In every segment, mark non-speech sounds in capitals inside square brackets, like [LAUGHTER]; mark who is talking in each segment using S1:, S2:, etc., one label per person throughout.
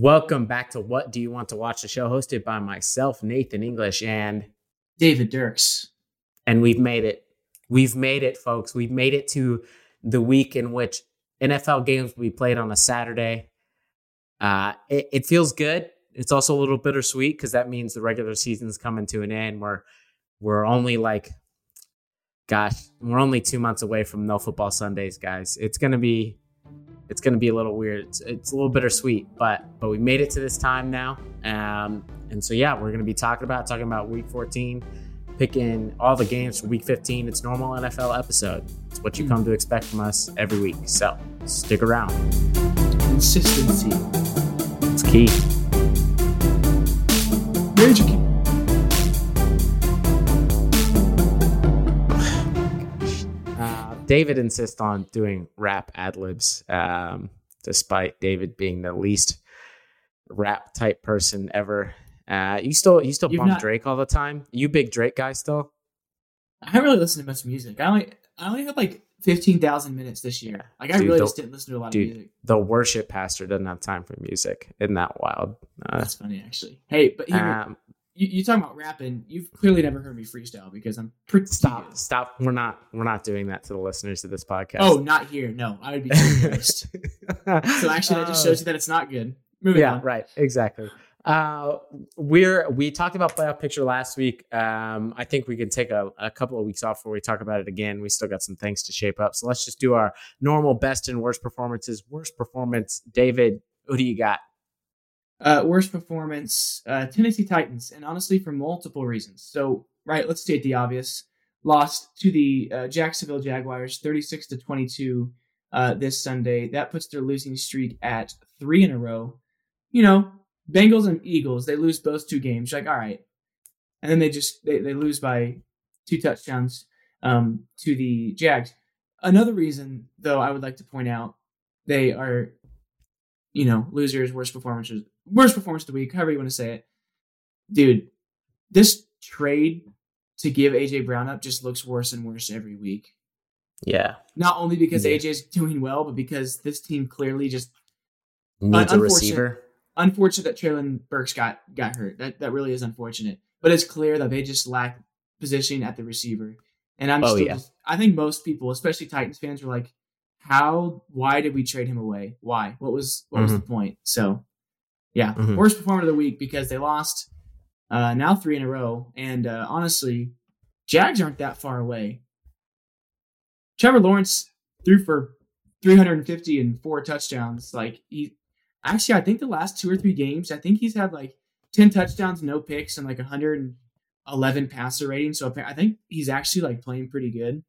S1: Welcome back to What Do You Want to Watch? The show hosted by myself, Nathan English, and
S2: David Dirks.
S1: And we've made it. We've made it, folks. We've made it to the week in which NFL games will be played on a Saturday. Uh, it, it feels good. It's also a little bittersweet because that means the regular season's coming to an end. We're we're only like, gosh, we're only two months away from no football Sundays, guys. It's gonna be it's going to be a little weird. It's, it's, a little bittersweet, but but we made it to this time now, um, and so yeah, we're going to be talking about talking about Week 14, picking all the games for Week 15. It's normal NFL episode. It's what you come to expect from us every week. So stick around.
S2: Consistency.
S1: It's key.
S2: Major key.
S1: David insists on doing rap ad libs, um, despite David being the least rap type person ever. Uh, you still you still You've bump not, Drake all the time. You big Drake guy still?
S2: I haven't really listened to much music. I only I only had like fifteen thousand minutes this year. Like I dude, really the, just didn't listen to a lot dude, of music.
S1: The worship pastor doesn't have time for music. Isn't that wild?
S2: Uh, That's funny actually. Hey, but here, um, you, you talking about rapping? You've clearly never heard me freestyle because I'm pretty.
S1: Stop! Good. Stop! We're not. We're not doing that to the listeners of this podcast.
S2: Oh, not here. No, I would be embarrassed. [LAUGHS] so actually, that just shows you that it's not good. Moving
S1: yeah,
S2: on.
S1: right. Exactly. Uh, we're we talked about playoff picture last week. Um, I think we can take a, a couple of weeks off before we talk about it again. We still got some things to shape up, so let's just do our normal best and worst performances. Worst performance, David. Who do you got?
S2: Uh, worst performance, uh, Tennessee Titans, and honestly, for multiple reasons. So, right, let's state the obvious. Lost to the uh, Jacksonville Jaguars, thirty-six to twenty-two, uh, this Sunday. That puts their losing streak at three in a row. You know, Bengals and Eagles, they lose both two games. You're like, all right, and then they just they, they lose by two touchdowns um, to the Jags. Another reason, though, I would like to point out, they are, you know, losers, worst performances worst performance of the week, however you want to say it. Dude, this trade to give AJ Brown up just looks worse and worse every week.
S1: Yeah.
S2: Not only because yeah. AJ's doing well, but because this team clearly just
S1: needs un- a receiver.
S2: Unfortunate that Treylon Burks got got hurt. That that really is unfortunate. But it's clear that they just lack positioning at the receiver. And I'm oh, still yeah. just, I think most people, especially Titans fans, were like, "How? Why did we trade him away? Why? What was what mm-hmm. was the point?" So yeah, mm-hmm. worst performer of the week because they lost uh, now three in a row. And uh, honestly, Jags aren't that far away. Trevor Lawrence threw for 350 and four touchdowns. Like he actually, I think the last two or three games, I think he's had like 10 touchdowns, no picks, and like 111 passer rating. So I think he's actually like playing pretty good.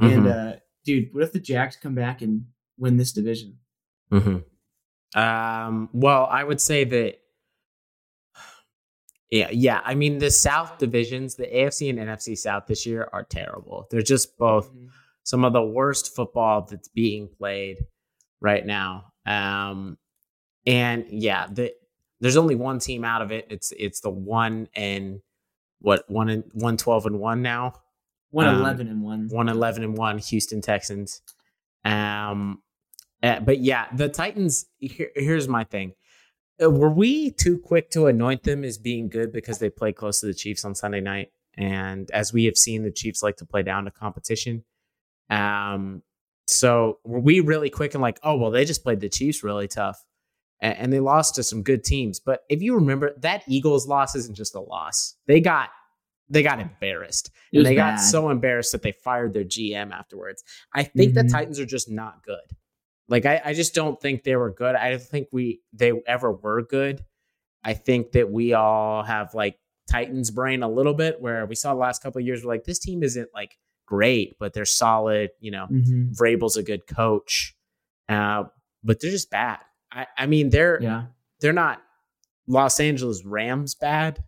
S2: Mm-hmm. And uh, dude, what if the Jags come back and win this division?
S1: Mm-hmm. Um, well, I would say that yeah, yeah. I mean, the South divisions, the AFC and NFC South this year are terrible. They're just both mm-hmm. some of the worst football that's being played right now. Um, and yeah, the, there's only one team out of it. It's it's the one and what one and one twelve and one now.
S2: One eleven um, and one.
S1: One eleven and one. Houston Texans. Um, uh, but yeah, the Titans. Here, here's my thing: uh, Were we too quick to anoint them as being good because they play close to the Chiefs on Sunday night? And as we have seen, the Chiefs like to play down to competition. Um, so were we really quick and like, oh well, they just played the Chiefs really tough, and, and they lost to some good teams. But if you remember, that Eagles loss isn't just a loss; they got they got embarrassed. And they bad. got so embarrassed that they fired their GM afterwards. I think mm-hmm. the Titans are just not good. Like I, I just don't think they were good. I don't think we they ever were good. I think that we all have like Titans brain a little bit where we saw the last couple of years we're like this team isn't like great, but they're solid. You know, mm-hmm. Vrabel's a good coach, uh, but they're just bad. I, I mean they're yeah. they're not Los Angeles Rams bad,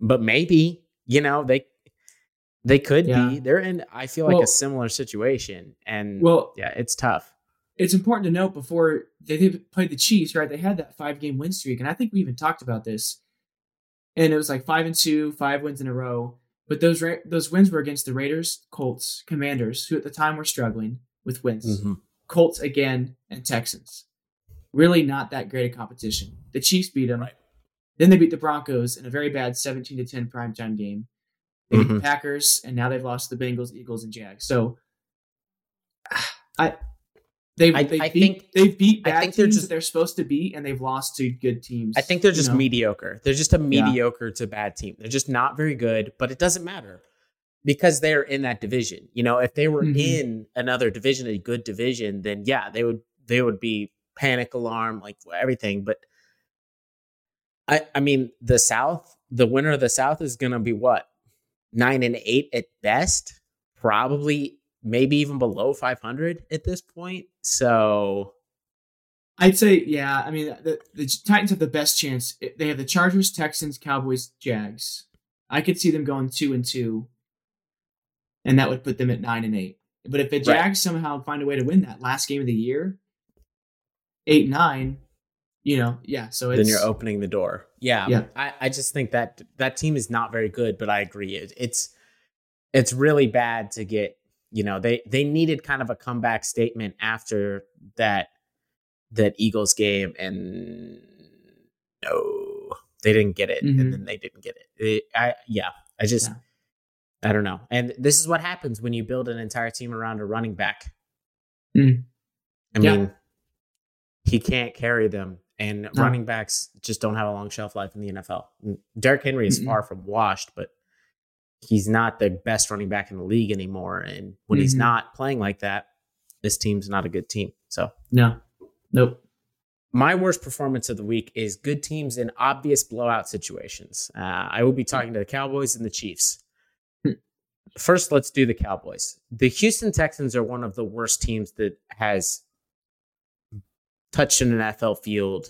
S1: but maybe you know they they could yeah. be. They're in I feel like well, a similar situation, and well, yeah, it's tough
S2: it's important to note before they played the Chiefs, right? They had that five game win streak, and I think we even talked about this. And it was like five and two, five wins in a row. But those those wins were against the Raiders, Colts, Commanders, who at the time were struggling with wins. Mm-hmm. Colts again, and Texans. really not that great a competition. The Chiefs beat them.
S1: Right.
S2: Then they beat the Broncos in a very bad 17 to 10 primetime game. They beat
S1: Mhm.
S2: the Packers, and now they've lost to the Bengals, Eagles, and Jags. So [SIGHS] I they've,
S1: I-
S2: they
S1: I
S2: beat,
S1: think-
S2: they've beat
S1: I think they're
S2: teams
S1: just-
S2: they're supposed to beat, and they've lost to good teams.
S1: I think they're
S2: you
S1: just
S2: know?
S1: mediocre. They're just a mediocre to bad team. They're just not very good, but it doesn't matter because they're in that division. You know, if they were
S2: Mhm.
S1: in another division, a good division, then yeah, they would they would be panic alarm, like everything. But I I mean, the South, the winner of the South is gonna be what? Nine and eight at best, probably maybe even below five hundred at this point. So
S2: I'd say, yeah. I mean, the, the Titans have the best chance. They have the Chargers, Texans, Cowboys, Jags. I could see them going two and two, and that would put them at nine and eight. But if the
S1: Right.
S2: Jags somehow find a way to win that last game of the year, eight nine, you know, yeah. So it's
S1: then you're opening the door. Yeah,
S2: Yeah.
S1: I, I just think that that team is not very good, but I agree. It, it's it's really bad to get. You know, they they needed kind of a comeback statement after that that Eagles game, and no, they didn't get it,
S2: Mhm.
S1: and then they didn't get it. It- I yeah, I just
S2: Yeah.
S1: I don't know. And this is what happens when you build an entire team around a running back.
S2: Mm.
S1: I
S2: Yeah.
S1: mean, he can't carry them, and
S2: No.
S1: running backs just don't have a long shelf life in the NFL. Derrick Henry is
S2: Mm-mm.
S1: far from washed, but he's not the best running back in the league anymore. And when he's
S2: Mhm.
S1: not playing like that, this team's not a good team. So
S2: no, nope.
S1: my worst performance of the week is good teams in obvious blowout situations. Uh, I will be talking to the Cowboys and the Chiefs.
S2: Hmm.
S1: First, let's do the Cowboys. The Houston Texans are one of the worst teams that has touched an NFL field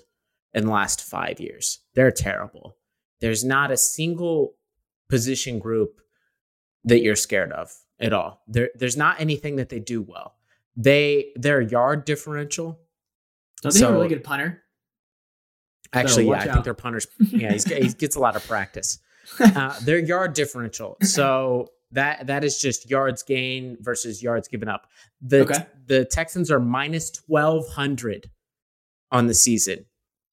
S1: in the last five years. They're terrible. There's not a single position group that you're scared of at all. There, there's not anything that they do well. They their yard differential
S2: Don't they have a really good punter?
S1: Actually, yeah,
S2: watch
S1: I think
S2: out.
S1: their punters. [LAUGHS] Yeah, he's, he gets a lot of practice. [LAUGHS] Uh, their yard differential. So that that is just yards gain versus yards given up. The
S2: Okay.
S1: the Texans are minus twelve hundred on the season.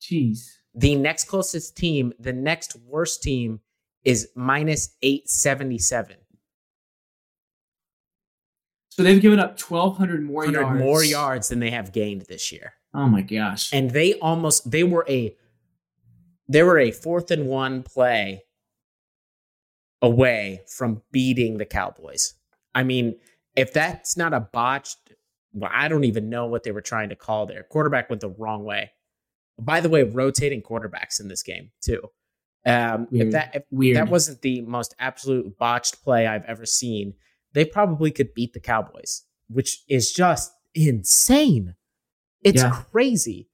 S2: Jeez.
S1: The next closest team, the next worst team, is minus eight seventy seven.
S2: So they've given up twelve hundred more yards.
S1: more yards than they have gained this year.
S2: Oh my gosh.
S1: and they almost they were a they were a fourth and one play away from beating the Cowboys. I mean, if that's not a botched, well, I don't even know what they were trying to call there. Quarterback went the wrong way. By the way, rotating quarterbacks in this game too. Um, if that if
S2: Weird.
S1: that wasn't the most absolute botched play I've ever seen, they probably could beat the Cowboys, which is just insane. It's
S2: Yeah.
S1: crazy.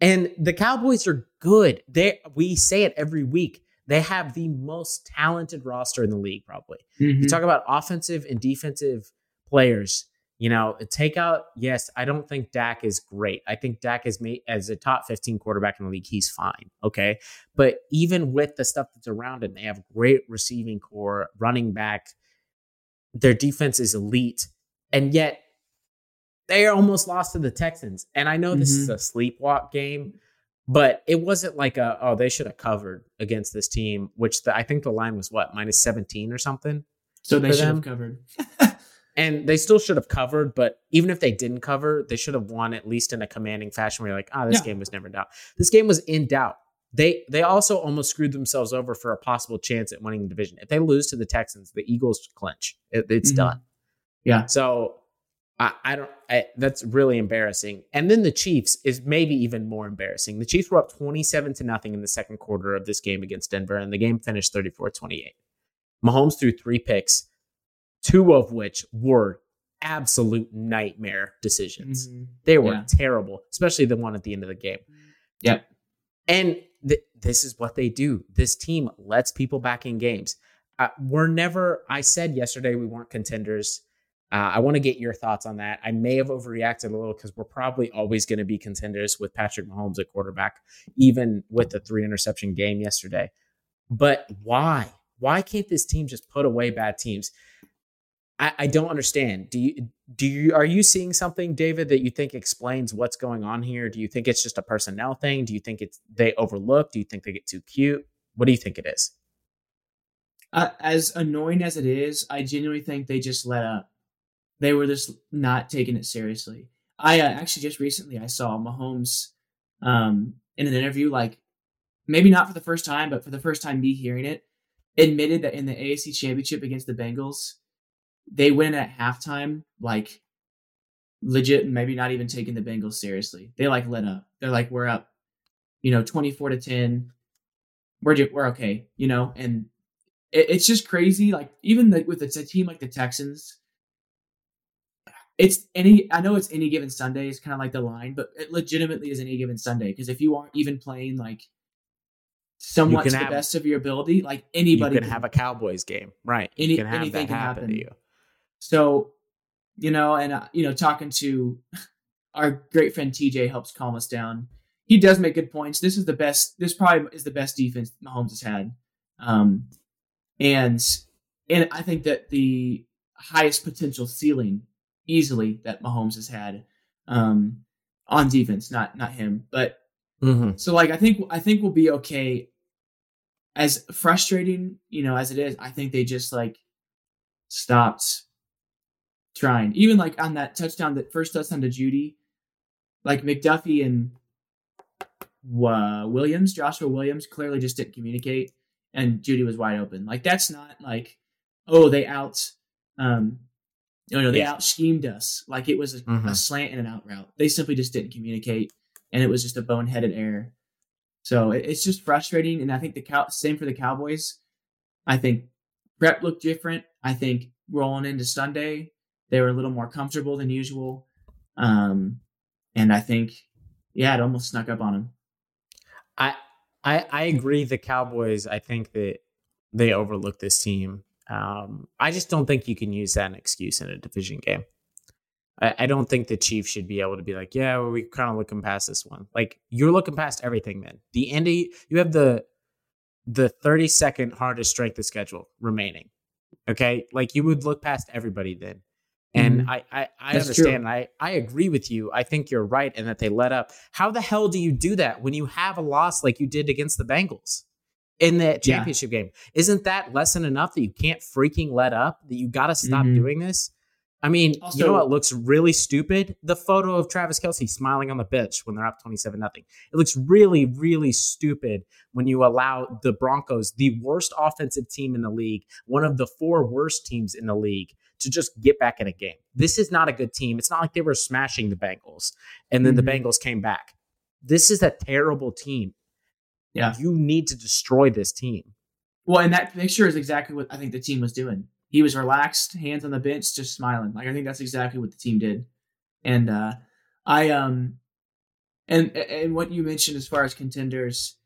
S1: And the Cowboys are good. They we say it every week. They have the most talented roster in the league, probably.
S2: Mhm.
S1: You talk about offensive and defensive players. You know, take out. Yes, I don't think Dak is great. I think Dak is made as a top fifteen quarterback in the league. He's fine, okay. But even with the stuff that's around him, they have great receiving corps, running back. Their defense is elite, and yet they are almost lost to the Texans. And I know this is mm-hmm. a sleepwalk game, but it wasn't like a oh they should have covered against this team, which the, I think the line was what minus seventeen or something
S2: so they should
S1: them.
S2: have covered. [LAUGHS]
S1: and they still should have covered. But even if they didn't cover, they should have won at least in a commanding fashion. Where you're like, ah, this
S2: Yeah.
S1: game was never in doubt. This game was in doubt. They they also almost screwed themselves over for a possible chance at winning the division. If they lose to the Texans, the Eagles clinch. It, it's
S2: Mhm.
S1: done.
S2: Yeah.
S1: So I, I don't. I, that's really embarrassing. And then the Chiefs is maybe even more embarrassing. The Chiefs were up twenty-seven to nothing in the second quarter of this game against Denver, and the game finished 34-28. Mahomes threw three picks, two of which were absolute nightmare decisions.
S2: Mhm.
S1: They were
S2: Yeah.
S1: terrible, especially the one at the end of the game.
S2: Yep.
S1: And th- this is what they do. This team lets people back in games. Uh, we're never, I said yesterday we weren't contenders. Uh, I want to get your thoughts on that. I may have overreacted a little because we're probably always going to be contenders with Patrick Mahomes at quarterback, even with the three interception game yesterday. But why? Why can't this team just put away bad teams? I, I don't understand. Do you do you are you seeing something, David, that you think explains what's going on here? Do you think it's just a personnel thing? Do you think it's they overlook? Do you think they get too cute? What do you think it is?
S2: Uh, as annoying as it is, I genuinely think they just let up. They were just not taking it seriously. I uh, actually just recently I saw Mahomes um, in an interview, like maybe not for the first time, but for the first time me hearing it, admitted that in the AFC Championship against the Bengals, they win at halftime, like legit, maybe not even taking the Bengals seriously. They like lit up. They're like, we're up, you know, 24 to 10. We're, just, we're okay, you know? And it, it's just crazy. Like, even the, with a team like the Texans, it's any, I know it's any given Sunday is kind of like the line, but it legitimately is any given Sunday. Because if you aren't even playing like somewhat to the best of your ability, like anybody
S1: you can, can have a Cowboys game, right?
S2: Any, can anything can happen, happen to you. So, you know, and uh, you know, talking to our great friend TJ helps calm us down. He does make good points. This is the best. This probably is the best defense Mahomes has had, um, and and I think that the highest potential ceiling easily that Mahomes has had um, on defense, not not him, but mm-hmm. so like I think I think we'll be okay. As frustrating, you know, as it is, I think they just like stopped trying. Even like on that touchdown, that first touchdown to Jeudy, like McDuffie and uh, Williams, Joshua Williams, clearly just didn't communicate, and Jeudy was wide open. Like that's not like, oh, they out, um, no, no, they yeah. out schemed us. Like it was a, mm-hmm. a, slant and an out route. They simply just didn't communicate, and it was just a boneheaded error. So it, it's just frustrating, and I think the cow same for the Cowboys. I think prep looked different. I think rolling into Sunday, they were a little more comfortable than usual. Um, and I think, yeah, it almost snuck up on them.
S1: I, I, I agree. The Cowboys, I think that they overlooked this team. Um, I just don't think you can use that an excuse in a division game. I, I don't think the Chiefs should be able to be like, yeah, well, we kind of looking past this one. Like you're looking past everything. Then the end, you have the the 32nd hardest strength of schedule remaining. Okay, like you would look past everybody then. And mm-hmm. I, I, I understand. I, I agree with you. I think you're right and that they let up. How the hell do you do that when you have a loss like you did against the Bengals in the championship yeah. game? Isn't that lesson enough that you can't freaking let up? That you got to stop mm-hmm. doing this? I mean, also, you know what looks really stupid? The photo of Travis Kelce smiling on the bench when they're up 27 nothing. It looks really, really stupid when you allow the Broncos, the worst offensive team in the league, one of the four worst teams in the league, to just get back in a game. This is not a good team. It's not like they were smashing the Bengals and then mm-hmm. the Bengals came back. This is a terrible team. Yeah. You need to destroy this team.
S2: Well, and that picture is exactly what I think the team was doing. He was relaxed, hands on the bench, just smiling. Like I think that's exactly what the team did. And uh I um and and what you mentioned as far as contenders,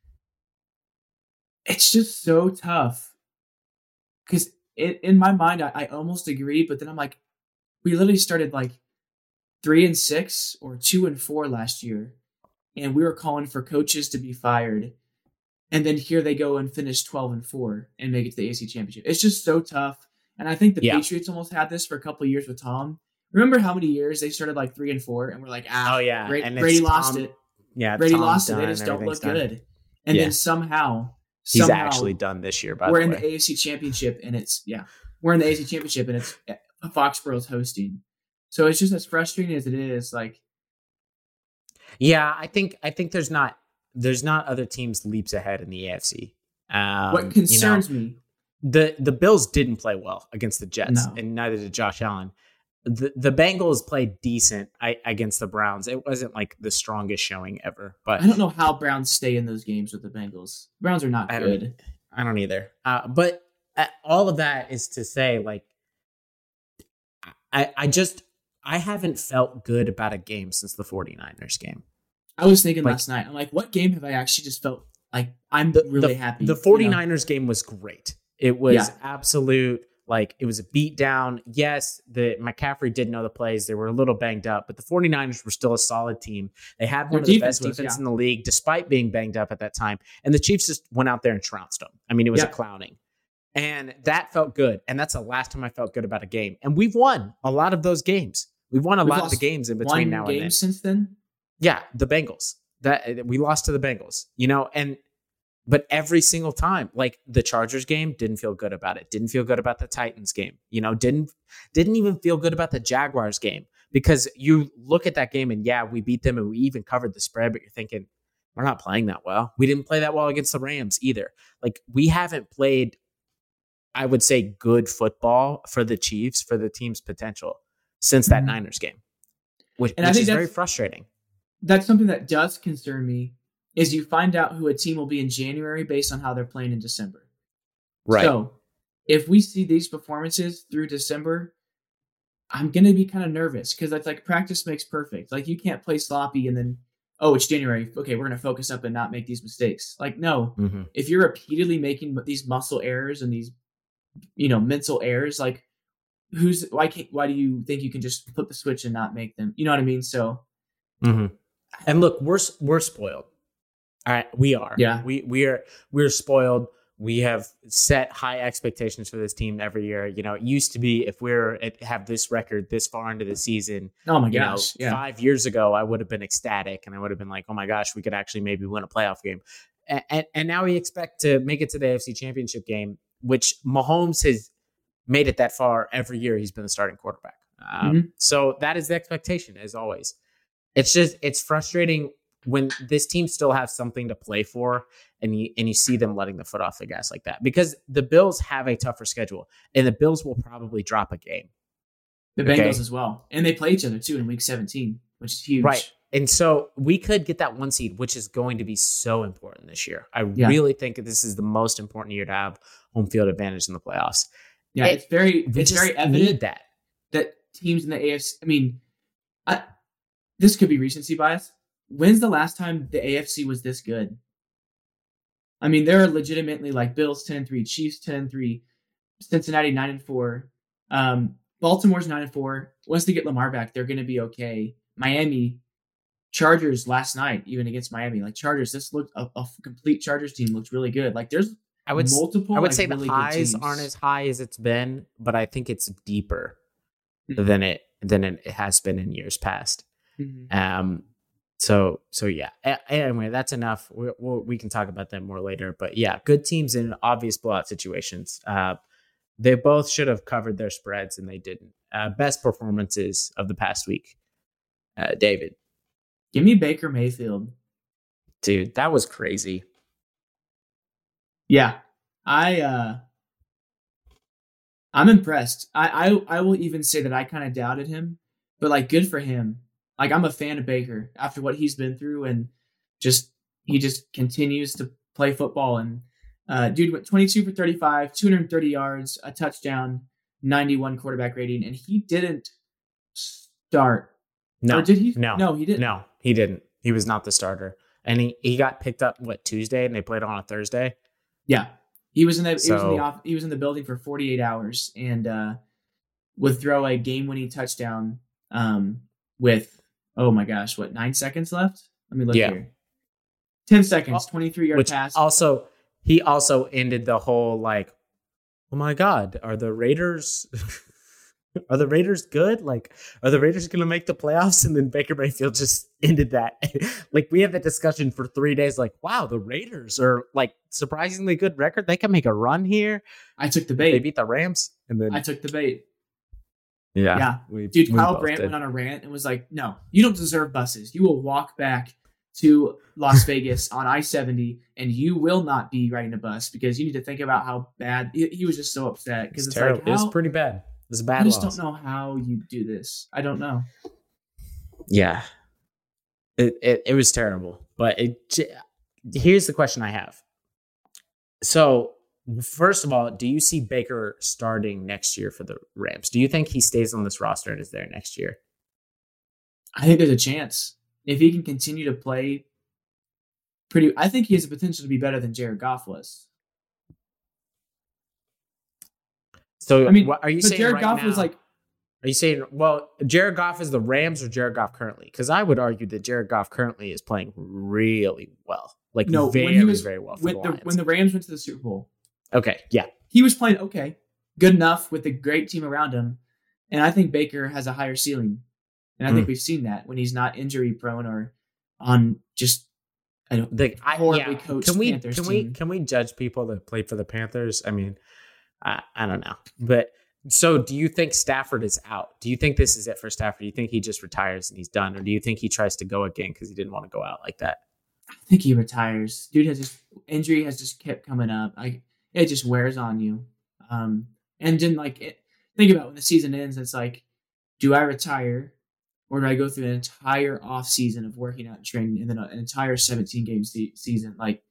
S2: it's just so tough. Cause it, in my mind, I, I almost agree, but then I'm like, we literally started like three and six or two and four last year, and we were calling for coaches to be fired. And then here they go and finish 12 and 4 and make it to the AC championship. It's just so tough. And I think the yeah. Patriots almost had this for a couple years with Tom. Remember how many years they started like three and four and we're like, ah, oh yeah, Brady, Brady lost Tom, it. Yeah, Brady Tom's lost it. They just don't look done. good. And yeah. then somehow
S1: He's actually done this year. By the way.
S2: we're
S1: the
S2: in the AFC Championship, and it's yeah, we're in the AFC Championship, and it's uh, Foxborough's hosting. So it's just as frustrating as it is. Like,
S1: yeah, I think I think there's not there's not other teams leaps ahead in the AFC. Um,
S2: what concerns you know, me
S1: the the Bills didn't play well against the Jets, no. and neither did Josh Allen the the Bengals played decent I, against the Browns. It wasn't like the strongest showing ever, but
S2: I don't know how Browns stay in those games with the Bengals. Browns are not
S1: I
S2: good.
S1: Don't, I don't either. Uh, but uh, all of that is to say, like, I I just I haven't felt good about a game since the 49ers game.
S2: I was thinking like, last night, I'm like, what game have I actually just felt like I'm the, really
S1: the,
S2: happy?
S1: The 49ers you know? game was great. It was yeah. absolute like it was a beat down. Yes, the McCaffrey didn't know the plays. They were a little banged up, but the 49ers were still a solid team. They had one Their of the best defense yeah. in the league despite being banged up at that time. And the Chiefs just went out there and trounced them. I mean, it was a clowning. And that felt good. And that's the last time I felt good about a game. And we've won a lot of those games. We've won a
S2: We've
S1: lot of the games in between now and then.
S2: since then.
S1: Yeah, the Bengals. That we lost to the Bengals, you know, and but every single time, like the Chargers game, didn't feel good about it. Didn't feel good about the Titans game. You know, didn't didn't even feel good about the Jaguars game because you look at that game and yeah, we beat them and we even covered the spread, but you're thinking we're not playing that well. We didn't play that well against the Rams either. Like we haven't played, I would say, good football for the Chiefs for the team's potential since that
S2: Mhm.
S1: Niners game, which,
S2: And I think
S1: is very frustrating.
S2: That's something that does concern me. Is you find out who a team will be in January based on how they're playing in December. Right. So if we see these performances through December, I'm gonna be kind of nervous because that's like practice makes perfect. Like you can't play sloppy and then oh it's January. Okay, we're gonna focus up and not make these mistakes. Like no,
S1: Mhm.
S2: if you're repeatedly making these muscle errors and these you know mental errors, like who's why can't why do you think you can just flip the switch and not make them? You know what I mean? So
S1: hmm And look, we're we're spoiled. All right, we are.
S2: Yeah.
S1: we we are we're spoiled. We have set high expectations for this team every year. You know, it used to be if we're have this record this far into the season,
S2: oh my
S1: you know,
S2: gosh, yeah,
S1: five years ago, I would have been ecstatic and I would have been like, oh my gosh, we could actually maybe win a playoff game. And, and, and now we expect to make it to the AFC Championship game, which Mahomes has made it that far every year. He's been the starting quarterback. Um,
S2: Mhm.
S1: So that is the expectation, as always. It's just it's frustrating when this team still has something to play for, and you and you see them letting the foot off the gas like that because the Bills have a tougher schedule, and the Bills will probably drop a game.
S2: the
S1: okay.
S2: Bengals as well, and they play each other too in Week 17, which is huge.
S1: Right. And so we could get that one seed, which is going to be so important this year. I
S2: Yeah.
S1: really think this is the most important year to have home field advantage in the playoffs.
S2: Yeah,
S1: It-
S2: it's very it's very evident
S1: that.
S2: that teams in the AFC. I mean, I, this could be recency bias. When's the last time the AFC was this good? I mean, there are legitimately like Bills ten and three, Chiefs ten and three, Cincinnati nine and four, um, Baltimore's nine and four. Once they get Lamar back, they're going to be okay. Miami, Chargers last night, even against Miami, like Chargers, this looked a, a complete Chargers team looked really good. Like there's
S1: I would
S2: multiple.
S1: I would
S2: like,
S1: say
S2: really
S1: the highs aren't as high as it's been, but I think it's deeper
S2: Mhm.
S1: than it than it has been in years past.
S2: Mhm.
S1: Um, so so yeah. Anyway, that's enough. We, we can talk about that more later. But yeah, good teams in obvious blowout situations. Uh, they both should have covered their spreads and they didn't. Uh, best performances of the past week. Uh, David,
S2: Give me Baker Mayfield.
S1: dude, that was crazy.
S2: Yeah, I uh I'm impressed. I I I will even say that I kind of doubted him, but like good for him. Like I'm a fan of Baker after what he's been through and just he just continues to play football and uh dude went 22 for 35, 230 yards, a touchdown, 91 quarterback rating and he didn't start.
S1: No,
S2: or did he?
S1: no,
S2: No, he didn't.
S1: no, he didn't. He was not the starter, and he he got picked up what Tuesday, and they played on a Thursday.
S2: Yeah, he was in the he was in the off, he was in the building for 48 hours and uh, would throw a game-winning touchdown um, with oh my gosh, what nine seconds left? Let me look
S1: Yeah.
S2: here. Ten seconds, 23 yard
S1: which
S2: pass.
S1: also he also ended the whole like oh my god are the raiders [LAUGHS] are the raiders good like are the raiders gonna make the playoffs and then baker mayfield just ended that [LAUGHS] like we had that discussion for three days like wow the raiders are like surprisingly good record they can make a run here
S2: I took the bait.
S1: they beat the rams and then
S2: I took the bait.
S1: Yeah,
S2: yeah.
S1: we,
S2: Dude,
S1: we
S2: Kyle Brandt
S1: did.
S2: went on a rant and was like, "No, you don't deserve buses. You will walk back to Las [LAUGHS] Vegas on I seventy, and you will not be riding a bus because you need to think about how bad." He, he was just so upset because
S1: it's
S2: it's,
S1: terrible
S2: like, how-
S1: pretty bad It's a bad
S2: I just
S1: loss.
S2: don't know how you do this. I don't know.
S1: Yeah. It, it it was terrible. But it here's the question I have. So, first of all, do you see Baker starting next year for the Rams? Do you think he stays on this roster and is there next year?
S2: I think there's a chance if he can continue to play pretty. I think he has the potential to be better than Jared Goff was.
S1: So,
S2: I mean,
S1: what, are you saying
S2: Jared
S1: right
S2: Goff was
S1: now-
S2: like,
S1: Are you saying well, Jared Goff is the Rams or Jared Goff currently? Because I would argue that Jared Goff currently is playing really well, like
S2: no,
S1: very
S2: when he was
S1: very well for
S2: when
S1: the
S2: the, when the Rams went to the Super Bowl.
S1: Okay, yeah,
S2: he was playing okay, good enough with a great team around him, and I think Baker has a higher ceiling, and I mm. think we've seen that when he's not injury prone or on just I don't
S1: the, I, horribly yeah. coached can we, Panthers can team. we can we judge people that play for the Panthers? I mean, I, I don't know, but so do you think Stafford is out? Do you think this is it for Stafford? Do you think he just retires and he's done, or do you think he tries to go again because he didn't want to go out like that?
S2: I think he retires. Dude has just injury has just kept coming up. Like it just wears on you. Um, and then like it, think about when the season ends, it's like, do I retire or do I go through an entire off season of working out and training and then an entire 17 game se- season? Like,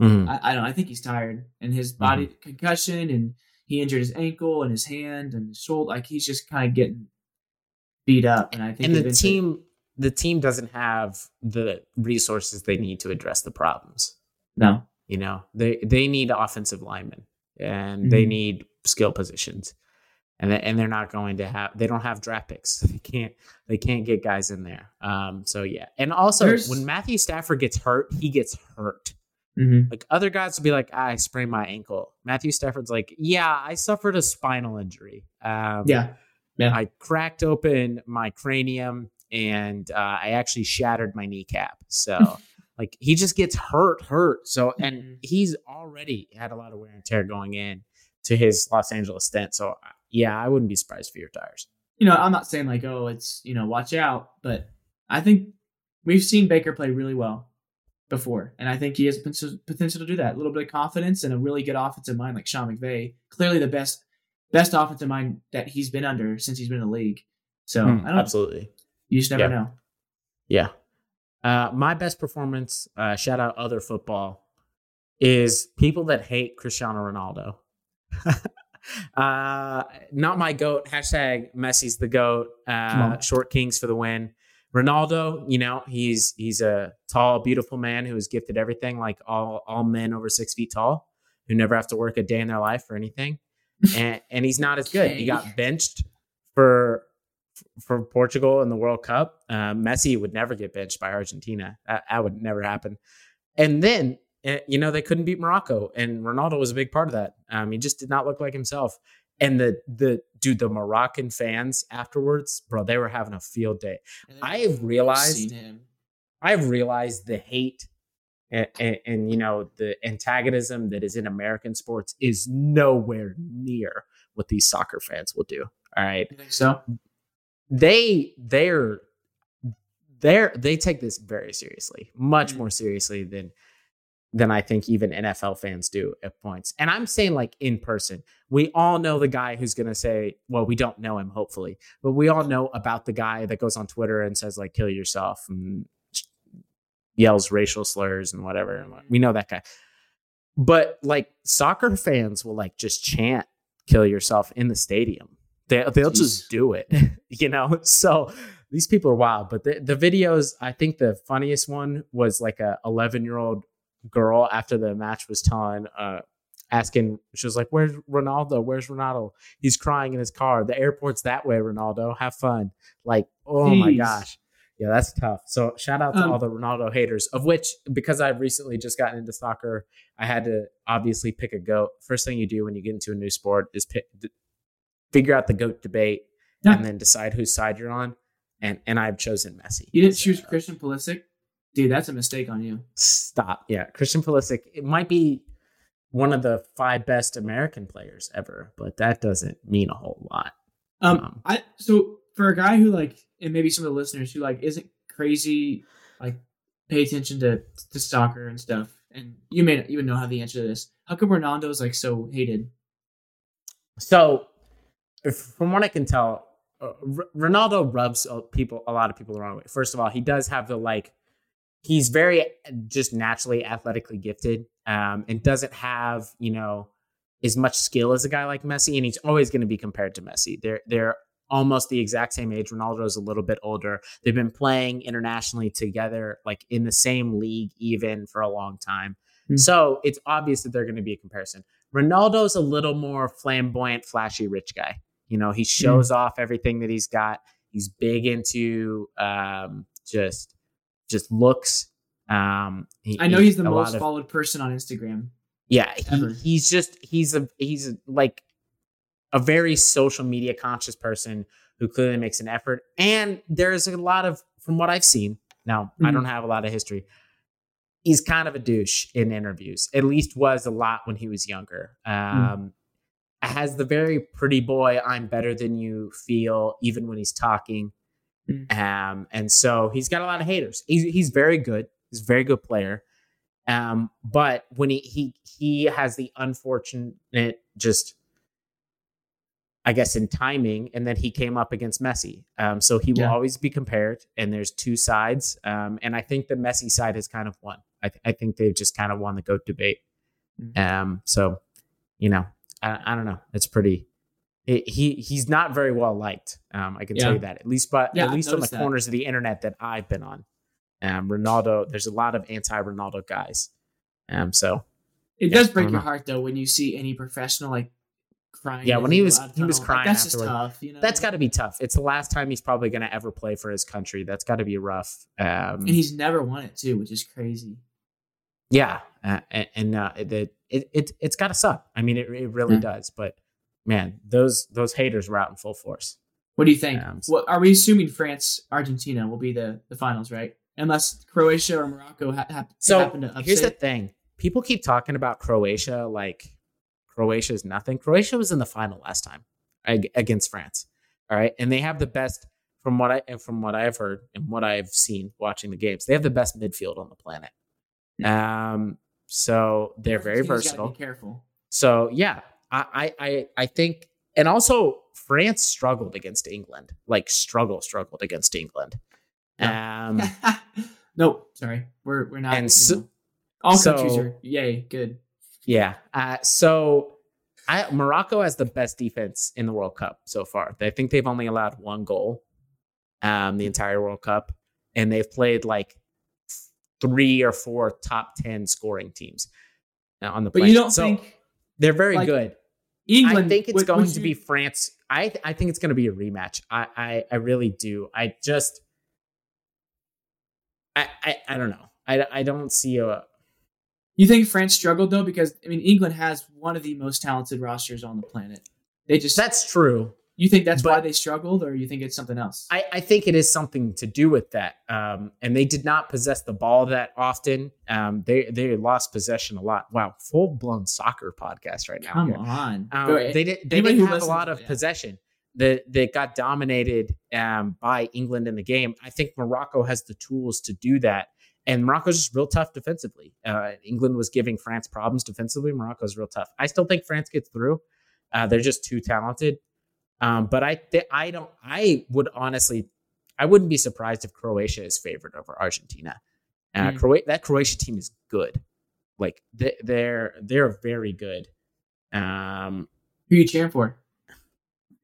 S2: mm-hmm. I, I, don't. I think he's tired and his body mm-hmm. concussion and he injured his ankle and his hand and his shoulder. Like he's just kind of getting beat up. And I think
S1: and the team the team doesn't have the resources they need to address the problems.
S2: No,
S1: you know they they need offensive linemen and mm-hmm. they need skill positions and they, and they're not going to have they don't have draft picks. [LAUGHS] They can't they can't get guys in there. Um, so yeah, and also There's... when Matthew Stafford gets hurt, he gets hurt. Mm-hmm. Like other guys will be like, I sprained my ankle. Matthew Stafford's like, yeah, I suffered a spinal injury.
S2: Um, yeah,
S1: yeah, I cracked open my cranium and uh, I actually shattered my kneecap. So. [LAUGHS] like he just gets hurt, hurt. So, and mm-hmm. he's already had a lot of wear and tear going in to his Los Angeles stint. So yeah, I wouldn't be surprised for your tires.
S2: You know, I'm not saying like, oh, it's, you know, watch out, but I think we've seen Baker play really well before. And I think he has potential to do that. A little bit of confidence and a really good offensive mind like Sean McVay. Clearly the best best offensive mind that he's been under since he's been in the league. So
S1: mm, I don't absolutely.
S2: You just never yeah. know.
S1: Yeah. Uh, my best performance, uh, shout out other football, is people that hate Cristiano Ronaldo. [LAUGHS] uh, not my goat. Hashtag Messi's the goat. Uh, short kings for the win. Ronaldo, you know, he's he's a tall, beautiful man who is gifted everything, like all all men over six feet tall, who never have to work a day in their life or anything. [LAUGHS] and and he's not as good. He got benched for for Portugal in the World Cup. Uh, Messi would never get benched by Argentina. That, that would never happen. And then Eh, you know, they couldn't beat Morocco, and Ronaldo was a big part of that. Um, he just did not look like himself. And the the dude, the Moroccan fans afterwards, bro, they were having a field day. I have realized, I have realized the hate and, and, and, you know the antagonism that is in American sports is nowhere near what these soccer fans will do. All right,
S2: so
S1: they they're they're they take this very seriously, much mm-hmm. more seriously than than I think even NFL fans do at points. And I'm saying like in person. We all know the guy who's going to say, well, we don't know him hopefully, but we all know about the guy that goes on Twitter and says like kill yourself and yells racial slurs and whatever. We know that guy. But like soccer fans will like just chant kill yourself in the stadium. They they'll Jeez. just do it, [LAUGHS] you know? So these people are wild, but the, the videos, I think the funniest one was like a 11 year old girl after the match was telling, uh, asking, she was like, "Where's Ronaldo? Where's Ronaldo? He's crying in his car. The airport's that way, Ronaldo. Have fun." Like, oh Jeez. my gosh. Yeah, that's tough. So shout out to um, all the Ronaldo haters, of which because I've recently just gotten into soccer, I had to obviously pick a goat. First thing you do when you get into a new sport is pick, figure out the goat debate yeah. and then decide whose side you're on. And and I've chosen Messi.
S2: You didn't choose Christian Pulisic? Dude, that's a mistake on you.
S1: Stop. Yeah, Christian Pulisic. It might be one of the five best American players ever, but that doesn't mean a whole lot.
S2: Um, um I so for a guy who like, and maybe some of the listeners who like isn't crazy, like pay attention to to soccer and stuff, and you may not even know how the answer to this. How come Ronaldo is like so hated?
S1: So, if, from what I can tell, uh, R- Ronaldo rubs people a lot of people the wrong way. First of all, he does have the like he's very just naturally athletically gifted um, and doesn't have you know as much skill as a guy like Messi, and he's always going to be compared to Messi. They're they're almost the exact same age. Ronaldo is a little bit older. They've been playing internationally together, like in the same league, even for a long time. Mm-hmm. So it's obvious that they're going to be a comparison. Ronaldo's a little more flamboyant, flashy, rich guy. You know, he shows mm-hmm. off everything that he's got. He's big into um, just just looks. Um,
S2: he, I know he's the most followed person on Instagram.
S1: Yeah, he, he's just he's a he's like a very social media conscious person who clearly makes an effort. And there's a lot of, from what I've seen, now mm-hmm. I don't have a lot of history. He's kind of a douche in interviews. At least was a lot when he was younger. Mm. Um, mm Has the very pretty boy, I'm better than you feel, even when he's talking. Mm. Um, and so he's got a lot of haters. He's, he's very good. He's a very good player. Um, but when he he he has the unfortunate just I guess in timing, and then he came up against Messi. Um, so he will yeah. always be compared, and there's two sides. Um, and I think the Messi side has kind of won. I, th- I think they've just kind of won the goat debate. Mm-hmm. Um, so you know, I, I don't know. It's pretty. It, he he's not very well liked. Um, I can yeah. tell you that at least, but yeah, at least on the that. corners of the internet that I've been on. Um, Ronaldo, there's a lot of anti-Ronaldo guys. Um, so
S2: it does break your heart though when you see any professional like crying.
S1: Yeah, when he was he was crying. Like, that's just tough. You know? That's got to be tough. It's the last time he's probably going to ever play for his country. That's got to be rough. Um,
S2: and he's never won it too, which is crazy.
S1: Yeah, uh, and uh, it, it it it's got to suck. I mean, it it really yeah. does. But man, those those haters were out in full force.
S2: What do you think? Um, what are we assuming? France Argentina will be the the finals, right? Unless Croatia or Morocco ha- ha-
S1: so happen to upset. Here's the thing: people keep talking about Croatia like Croatia is nothing. Croatia was in the final last time against France. All right, and they have the best from what I and from what I've heard and what I've seen watching the games. They have the best midfield on the planet. Um, so they're very versatile.
S2: careful.
S1: So yeah, I, I I think, and also France struggled against England. Like struggle struggled against England. Um, [LAUGHS]
S2: no, sorry, we're we're not. And so, know, all so, countries are yay good.
S1: Yeah. Uh, so I, Morocco has the best defense in the World Cup so far. I think they've only allowed one goal um, the entire World Cup, and they've played like three or four top ten scoring teams uh, on the.
S2: But you don't so think
S1: they're very like, good. England. I think it's would, going would to be France. I I think it's going to be a rematch. I, I I really do. I just. I, I, I don't know. I, I don't see a,
S2: you think France struggled though because I mean England has one of the most talented rosters on the planet. They just
S1: That's true.
S2: You think that's why they struggled, or you think it's something else?
S1: I, I think it is something to do with that. Um, and they did not possess the ball that often. Um, they they lost possession a lot. Wow, full blown soccer podcast right now.
S2: Come here. on,
S1: um, they did they didn't have a lot of yeah. possession that that got dominated um, by England in the game. I think Morocco has the tools to do that. And Morocco's just real tough defensively. Uh, England was giving France problems defensively. Morocco's real tough. I still think France gets through. Uh, they're just too talented. Um, but I, th- I don't. I would honestly, I wouldn't be surprised if Croatia is favored over Argentina. Uh, mm. Croatia, that Croatia team is good. Like they, they're they're very good. Um,
S2: Who are you cheering for?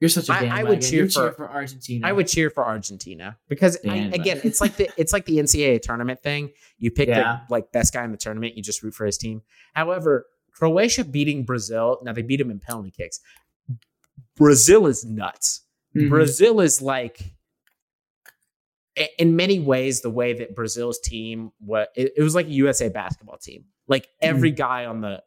S2: You're such a
S1: I,
S2: I
S1: would cheer
S2: for, for, Argentina.
S1: I would cheer for Argentina because I, again, it's like the it's like the NCAA tournament thing. You pick yeah. the like best guy in the tournament, you just root for his team. However, Croatia beating Brazil, now they beat him in penalty kicks. Brazil is nuts. Mm-hmm. Brazil is like in many ways the way that Brazil's team was it, it was like a USA basketball team. Like every mm-hmm. guy on the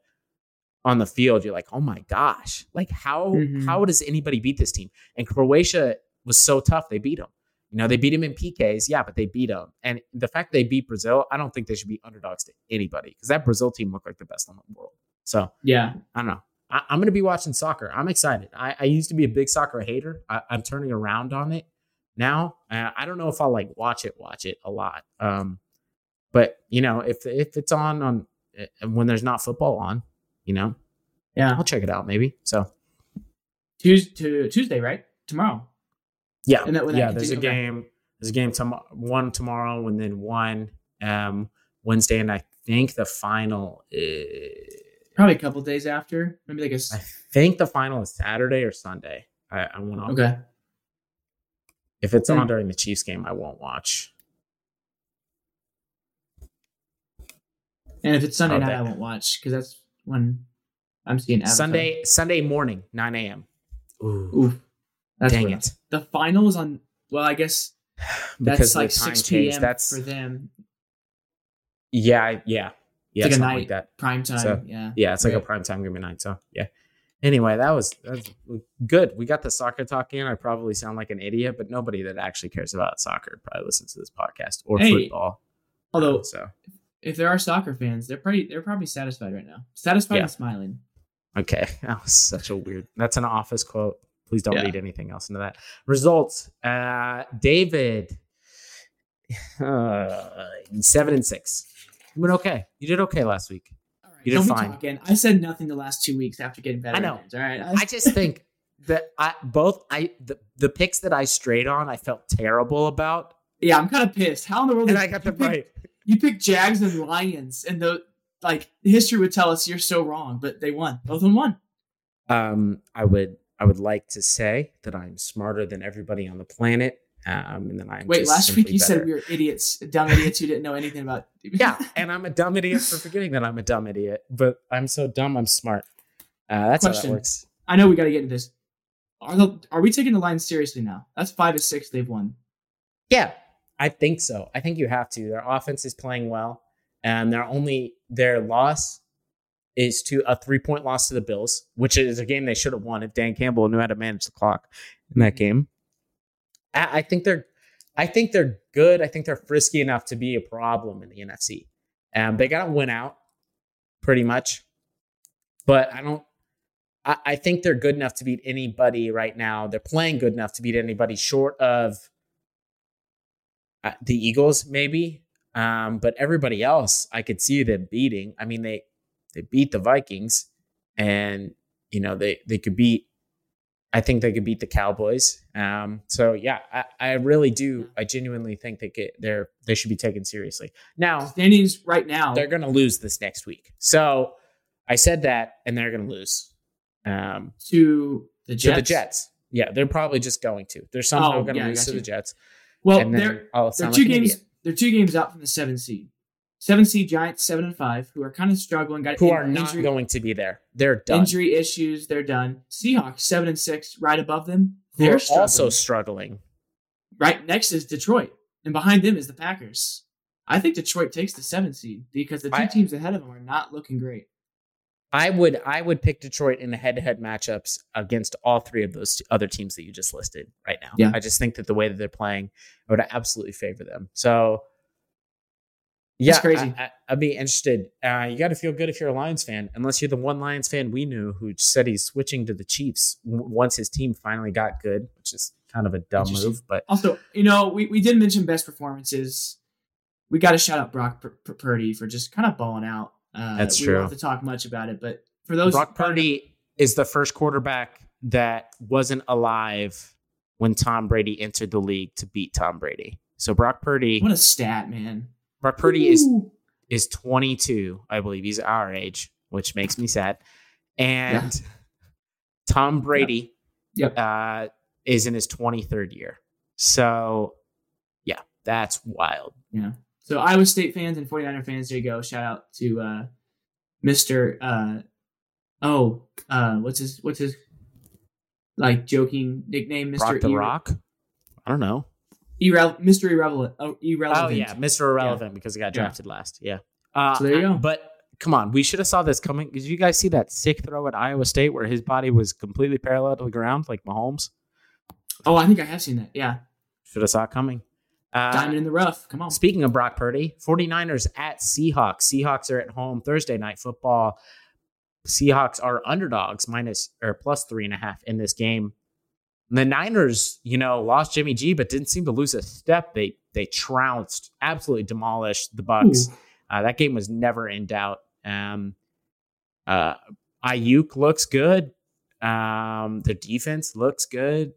S1: on the field, you're like, oh my gosh, like how mm-hmm. how does anybody beat this team? And Croatia was so tough, they beat them. You know, they beat them in PKs, yeah, but they beat them. And the fact they beat Brazil, I don't think they should be underdogs to anybody because that Brazil team looked like the best in the world. So
S2: yeah,
S1: I don't know. I, am going to be watching soccer. I'm excited. I, I, used to be a big soccer hater. I, am turning around on it now. Uh, I don't know if I'll like watch it, watch it a lot. Um, but you know, if if it's on on uh, when there's not football on, you know?
S2: Yeah.
S1: I'll check it out maybe. So
S2: Tuesday, Tuesday right? Tomorrow.
S1: Yeah. And that, yeah, there's a game. There's a game tomorrow, one tomorrow, and then one um, Wednesday, and I think the final is
S2: probably a couple days after. Maybe like a.
S1: I think the final is Saturday or Sunday. I, I won't.
S2: Okay.
S1: If it's on hmm. during the Chiefs game, I won't watch.
S2: And if it's Sunday oh, night, I won't watch because that's when I'm seeing Avatar.
S1: Sunday Sunday morning, 9 a.m.
S2: Ooh, Ooh that's dang rough. it. The final is on. Well, I guess [SIGHS] that's like 6 p.m. That's for them.
S1: Yeah, yeah, yeah.
S2: It's like a night
S1: like that.
S2: prime time.
S1: So,
S2: yeah.
S1: Yeah, it's like a prime time game at night. So yeah. Anyway, that was that's good. We got the soccer talk in. I probably sound like an idiot, but nobody that actually cares about soccer probably listens to this podcast or
S2: Hey,
S1: football.
S2: Although
S1: so
S2: if there are soccer fans, they're pretty they're probably satisfied right now. Satisfied
S1: Yeah.
S2: and smiling.
S1: okay, [LAUGHS] that was such a weird. That's an office quote. Please don't
S2: Yeah.
S1: read anything else into that. Results: uh, David, [SIGHS] uh, seven and six. You went okay. You did okay last week.
S2: All right,
S1: You did
S2: don't
S1: fine.
S2: talking. I said nothing the last two weeks after getting better.
S1: I know.
S2: wins, All right.
S1: I just [LAUGHS] think that I both I the, the picks that I strayed on, I felt terrible about,
S2: yeah, I'm kind of pissed. How in the world?
S1: and
S2: did
S1: I got
S2: you
S1: them
S2: pick-
S1: right.
S2: You picked Jags and Lions, and the like history would tell us you're so wrong, but they won. Both of them won.
S1: Um, I would I would like to say that I'm smarter than everybody on the planet. Um, and then I'm
S2: Wait, last week you said
S1: better.
S2: we were idiots, dumb idiots who didn't know anything about. [LAUGHS] [LAUGHS]
S1: yeah, and I'm a dumb idiot for forgetting that I'm a dumb idiot. But I'm so dumb, I'm smart. Uh, that's how
S2: Question.
S1: that works.
S2: I know we got to get into this. Are the are we taking the Lions seriously now? That's five to six they've won.
S1: Yeah, I think so. I think you have to. Their offense is playing well, and their only their loss is to a three point loss to the Bills, which is a game they should have won if Dan Campbell knew how to manage the clock in that game. I, think they're, I think they're good. I think they're frisky enough to be a problem in the NFC. Um, they got to win out, pretty much, but I don't. I, I think they're good enough to beat anybody right now. They're playing good enough to beat anybody short of uh, the Eagles, maybe. Um, but everybody else, I could see them beating. I mean, they they beat the Vikings, and you know they they could beat. I think they could beat the Cowboys. Um, so yeah, I, I really do. I genuinely think they get they're they should be taken seriously. Now
S2: Standings right now.
S1: they're going to lose this next week. So I said that, and they're going to lose. Um,
S2: to the Jets.
S1: to the Jets. Yeah, they're probably just going to. They're somehow
S2: Oh,
S1: going to
S2: yeah,
S1: lose to
S2: you.
S1: the Jets.
S2: Well, they're they're two
S1: like
S2: games. They're two games out from the seven seed. Seven seed Giants, seven and five, who are kind of struggling. Got
S1: Who are not
S2: injury,
S1: going to be there. They're done.
S2: injury issues. They're done. Seahawks, seven and six, right above them. They're
S1: are
S2: struggling.
S1: also struggling.
S2: right next is Detroit, and behind them is the Packers. I think Detroit takes the seven seed because the two
S1: I-
S2: teams ahead of them are not looking great.
S1: I would I would pick Detroit in the head to head matchups against all three of those other teams that you just listed right now.
S2: Yeah.
S1: I just think that the way that they're playing, I would absolutely favor them. So yeah,
S2: That's crazy.
S1: I, I, would be interested. Uh, you got to feel good if you're a Lions fan, unless you're the one Lions fan we knew who said he's switching to the Chiefs w- once his team finally got good, which is kind of a dumb move. But
S2: Also, you know, we, we did mention best performances. We got to shout out Brock Pur- Pur- Purdy for just kind of balling out. Uh,
S1: That's
S2: we
S1: true.
S2: don't have to talk much about it, but for those
S1: Brock Purdy is the first quarterback that wasn't alive when Tom Brady entered the league to beat Tom Brady. So Brock Purdy,
S2: what a stat, man!
S1: Brock Purdy is
S2: Ooh.
S1: is 22, I believe. He's our age, which makes me sad. And Tom Brady
S2: Yep.
S1: Uh, is in his 23rd year. So, yeah, that's wild.
S2: Yeah. So Iowa State fans and 49er fans, there you go. Shout out to uh, Mr. Uh, oh, uh, what's his what's his like joking nickname, Mr.
S1: Rock the
S2: Irre-
S1: Rock? I don't know.
S2: Irre- Mr. Irrelevant. Oh, irrelevant.
S1: Oh, yeah, Mr. Irrelevant because he got
S2: Yeah.
S1: drafted last. Yeah. Uh,
S2: So there you go.
S1: But come on, we should have saw this coming. Did you guys see that sick throw at Iowa State where his body was completely parallel to the ground like Mahomes?
S2: Oh, I think I have seen that. Yeah.
S1: Should have saw it coming. Uh,
S2: Diamond in the rough. Come on.
S1: Speaking of Brock Purdy, 49ers at Seahawks. Seahawks are at home Thursday night football. Seahawks are underdogs minus or plus three and a half in this game. The Niners, you know, lost Jimmy G, but didn't seem to lose a step. They they trounced, absolutely demolished the
S2: Bucs.
S1: Uh, that game was never in doubt. Um, uh, Aiyuk looks good. Um, their defense looks good.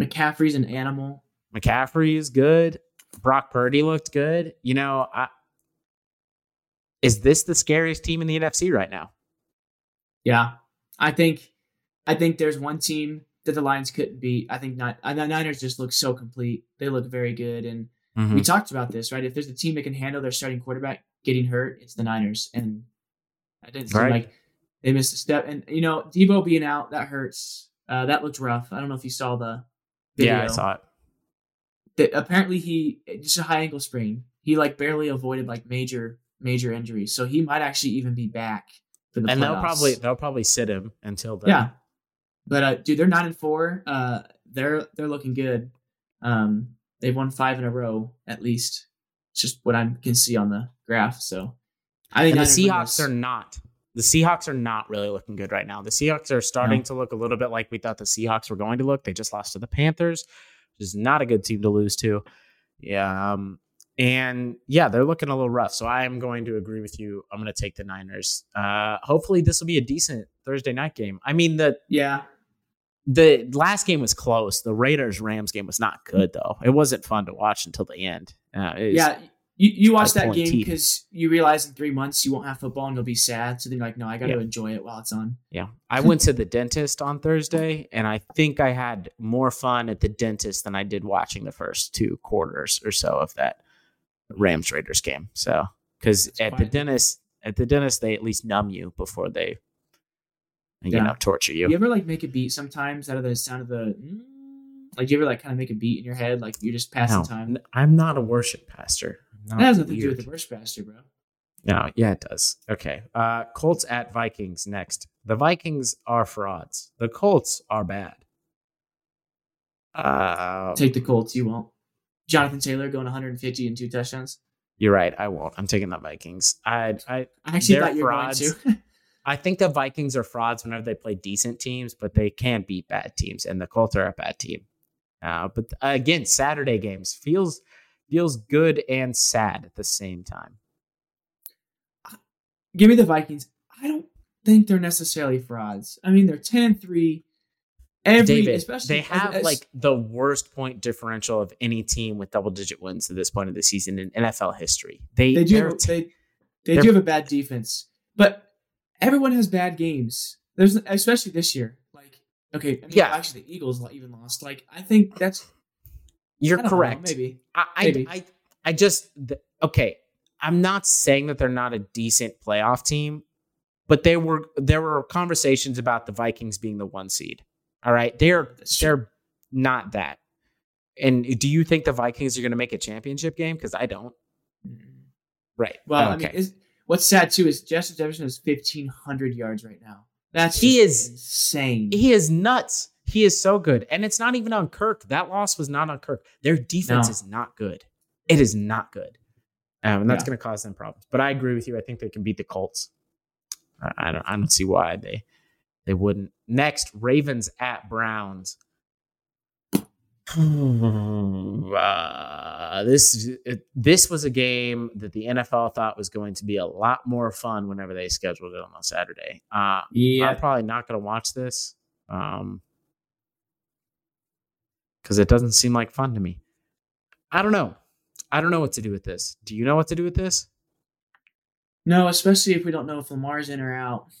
S2: McCaffrey's an animal.
S1: McCaffrey is good. Brock Purdy looked good. You know, I, is this the scariest team in the NFC right now?
S2: Yeah. I think I think there's one team that the Lions couldn't beat. I think not uh, the Niners just look so complete. They look very good. And
S1: Mm-hmm.
S2: we talked about this, right? If there's a team that can handle their starting quarterback getting hurt, it's the Niners. And I didn't seem
S1: Right.
S2: like they missed a step. And you know, Deebo being out, that hurts. Uh, that looked rough. I don't know if you saw the video.
S1: Yeah, I saw it.
S2: That apparently he just a high ankle sprain. He like barely avoided like major major injuries, so he might actually even be back
S1: for the. And playoffs. they'll probably they'll probably sit him until then.
S2: Yeah, but uh, dude, they're nine and four. Uh, they're they're looking good. Um, they've won five in a row at least. It's just what I can see on the graph. So
S1: I think the Seahawks are not. The Seahawks are not really looking good right now. The Seahawks are starting no. to look a little bit like we thought the Seahawks were going to look. They just lost to the Panthers, which is not a good team to lose to. Yeah. Um, and yeah, they're looking a little rough. So I am going to agree with you. I'm going to take the Niners. Uh, hopefully, this will be a decent Thursday night game. I mean, the
S2: yeah,
S1: the last game was close. The Raiders Rams game was not good though. It wasn't fun to watch until the end.
S2: Uh, yeah, you, you watch that game because you realize in three months you won't have football and you'll be sad. So then you're like, no, I got to yeah. enjoy it while it's on.
S1: Yeah. I went to the dentist on Thursday and I think I had more fun at the dentist than I did watching the first two quarters or so of that Rams Raiders game. So, because at the dentist, at the dentist, they at least numb you before they, you yeah. know, torture you.
S2: You ever like make a beat sometimes out of the sound of the. Mm, like, you ever like kind of make a beat in your head, like you're just passing no, time?
S1: I'm not a worship pastor.
S2: That has nothing weird. to do with the worst pastor, bro.
S1: No, yeah, it does. Okay. Uh Colts at Vikings next. The Vikings are frauds. The Colts are bad.
S2: Uh, Take the Colts, you won't. Jonathan Taylor going 150 and two touchdowns.
S1: You're right. I won't. I'm taking the Vikings. I I,
S2: I actually thought you were going to. [LAUGHS]
S1: I think the Vikings are frauds whenever they play decent teams, but they can beat bad teams, and the Colts are a bad team. Uh, but again, Saturday games feels feels good and sad at the same time.
S2: Give me the Vikings. I don't think they're necessarily frauds. I mean, they're 10 3.
S1: Every, David, especially they have as, like the worst point differential of any team with double digit wins at this point of the season in NFL history. They
S2: they do they, they do have a bad defense, but everyone has bad games. There's especially this year. Like okay, I mean, yeah, actually the Eagles even lost. Like I think that's
S1: you're correct.
S2: Know, maybe.
S1: I, maybe. I, I, I just okay. I'm not saying that they're not a decent playoff team, but they were there were conversations about the Vikings being the one seed. All right, they're they're not that. And do you think the Vikings are going to make a championship game? Because I don't. Mm. Right.
S2: Well, oh, okay. I mean, what's sad too is Justin Jefferson is 1,500 yards right now. That's
S1: he is
S2: insane.
S1: He is nuts. He is so good. And it's not even on Kirk. That loss was not on Kirk. Their defense no. is not good. It is not good. Um, and that's yeah. going to cause them problems. But I agree with you. I think they can beat the Colts. I, I don't. I don't see why they they wouldn't. Next, Ravens at Browns. Uh, this this was a game that the NFL thought was going to be a lot more fun whenever they scheduled it on a Saturday. Uh, yeah, I'm probably not going to watch this. Um, because it doesn't seem like fun to me. I don't know. I don't know what to do with this. Do you know what to do with this?
S2: No, especially if we don't know if Lamar's in or out.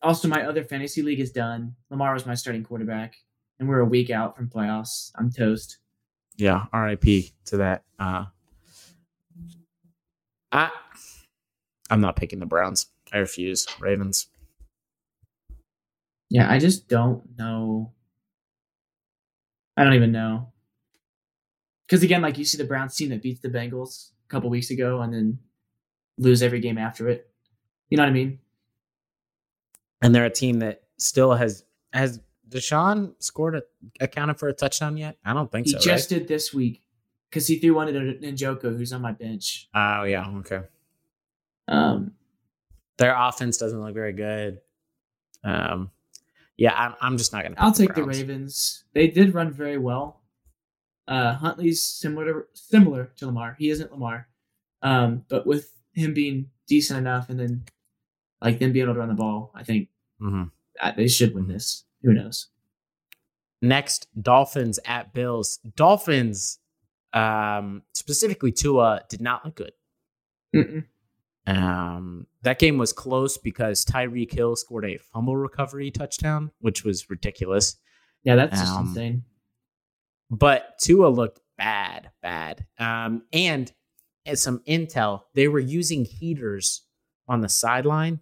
S2: Also, my other fantasy league is done. Lamar was my starting quarterback, and we're a week out from playoffs. I'm toast.
S1: Yeah, RIP to that. Uh, I, I'm not picking the Browns. I refuse. Ravens.
S2: Yeah, I just don't know I don't even know. Because again, like you see the Browns team that beats the Bengals a couple weeks ago and then lose every game after it. You know what I mean?
S1: And they're a team that still has has Deshaun scored a accounted for a touchdown yet? I don't think
S2: he
S1: so.
S2: He just
S1: right?
S2: did this week because he threw one to Njoku, who's on my bench.
S1: Oh yeah, okay.
S2: Um,
S1: their offense doesn't look very good. Um, yeah, I'm, I'm just not gonna.
S2: I'll take the Ravens. They did run very well. Uh, Huntley's similar to similar to Lamar. He isn't Lamar, um, but with him being decent enough, and then like them being able to run the ball, I think
S1: mm-hmm.
S2: they should win this. Who knows?
S1: Next, Dolphins at Bills. Dolphins, um, specifically Tua, did not look good.
S2: Mm-mm.
S1: Um, that game was close because Tyreek Hill scored a fumble recovery touchdown, which was ridiculous.
S2: Yeah, that's just um, insane.
S1: But Tua looked bad, bad. Um, and as some intel, they were using heaters on the sideline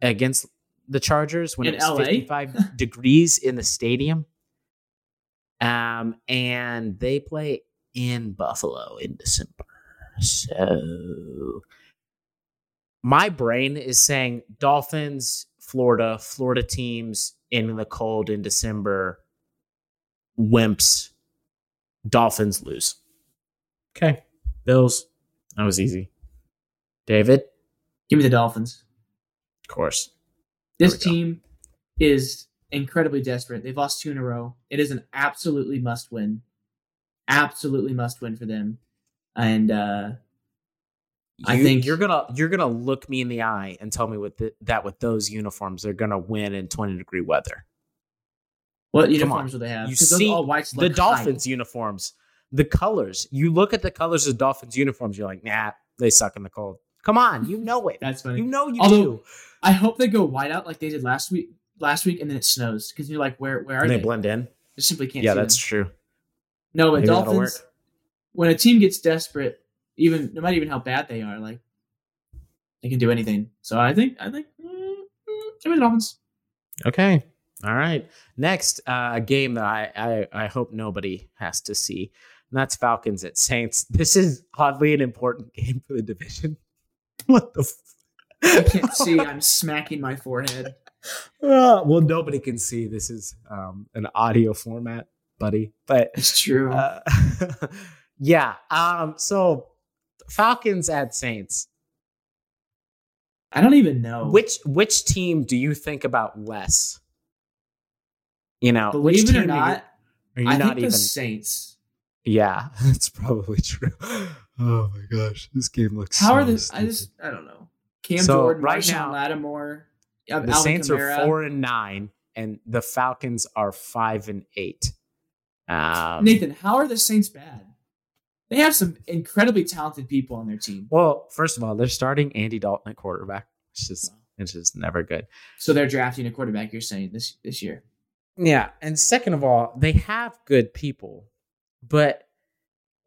S1: against the Chargers when in it was LA? 55 [LAUGHS] degrees in the stadium. Um, and they play in Buffalo in December. So my brain is saying Dolphins, Florida, Florida teams in the cold in December, wimps, Dolphins lose. Okay. Bills. That was easy. David?
S2: Give me the Dolphins.
S1: Of course.
S2: This team is incredibly desperate. They've lost two in a row. It is an absolutely must win. Absolutely must win for them. And uh
S1: you, I think you're gonna you're gonna look me in the eye and tell me with the, that with those uniforms they're gonna win in 20 degree weather.
S2: What uniforms do they have?
S1: You see the Dolphins high. uniforms, the colors. You look at the colors of Dolphins uniforms, you're like, nah, they suck in the cold. Come on, you know it.
S2: That's funny.
S1: You know you
S2: Although,
S1: do.
S2: I hope they go white out like they did last week. Last week, and then it snows because you're like, where where are
S1: they?
S2: They
S1: blend in.
S2: You simply can't.
S1: Yeah, that's them. true.
S2: No, but Maybe Dolphins. When a team gets desperate, even no matter even how bad they are, like they can do anything. So I think I think mm, mm, give me the Dolphins.
S1: Okay. All right. Next, uh, a game that I, I I hope nobody has to see, and that's Falcons at Saints. This is oddly an important [LAUGHS] game for the division. [LAUGHS] what the?
S2: F- I can't see. I'm smacking my forehead. [LAUGHS]
S1: Uh, well, nobody can see. This is um, an audio format, buddy. But
S2: it's true.
S1: Uh, [LAUGHS] yeah. Um. So Falcons at Saints.
S2: I don't even know
S1: which which team do you think about less. You know,
S2: believe it or not, are you, are you I not even Saints?
S1: Yeah, [LAUGHS] that's probably true. Oh my gosh, this game looks.
S2: How so are the? I just I don't know. Cam so Jordan, right Marshon now, Lattimore.
S1: the Alvin Saints Kamara. are four and nine, and the Falcons are five and eight. Um,
S2: Nathan, how are the Saints bad? They have some incredibly talented people on their team.
S1: Well, first of all, they're starting Andy Dalton at quarterback. It's just it's just never good.
S2: So they're drafting a quarterback. You're saying this this year?
S1: Yeah, and second of all, they have good people, but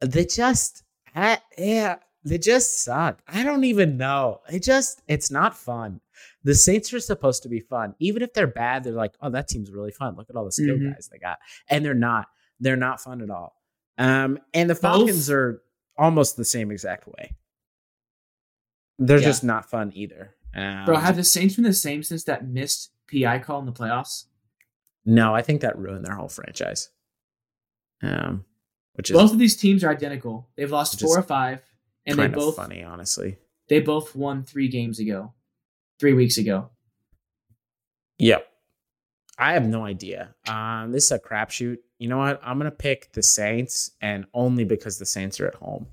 S1: they just yeah they just suck. I don't even know. It just it's not fun. The Saints are supposed to be fun. Even if they're bad, they're like, oh, that team's really fun. Look at all the skill mm-hmm. guys they got. And they're not. They're not fun at all. Um, and the Falcons Both? are almost the same exact way. They're yeah. just not fun either.
S2: Um, Bro, have the Saints been the same since that missed PI call in the playoffs?
S1: No, I think that ruined their whole franchise. Um, which is
S2: both of these teams are identical. They've lost four or five, and they both
S1: funny, honestly.
S2: They both won three games ago, three weeks ago.
S1: Yep. I have no idea. Um, this is a crapshoot you know what? I'm gonna pick the Saints, and only because the Saints are at home.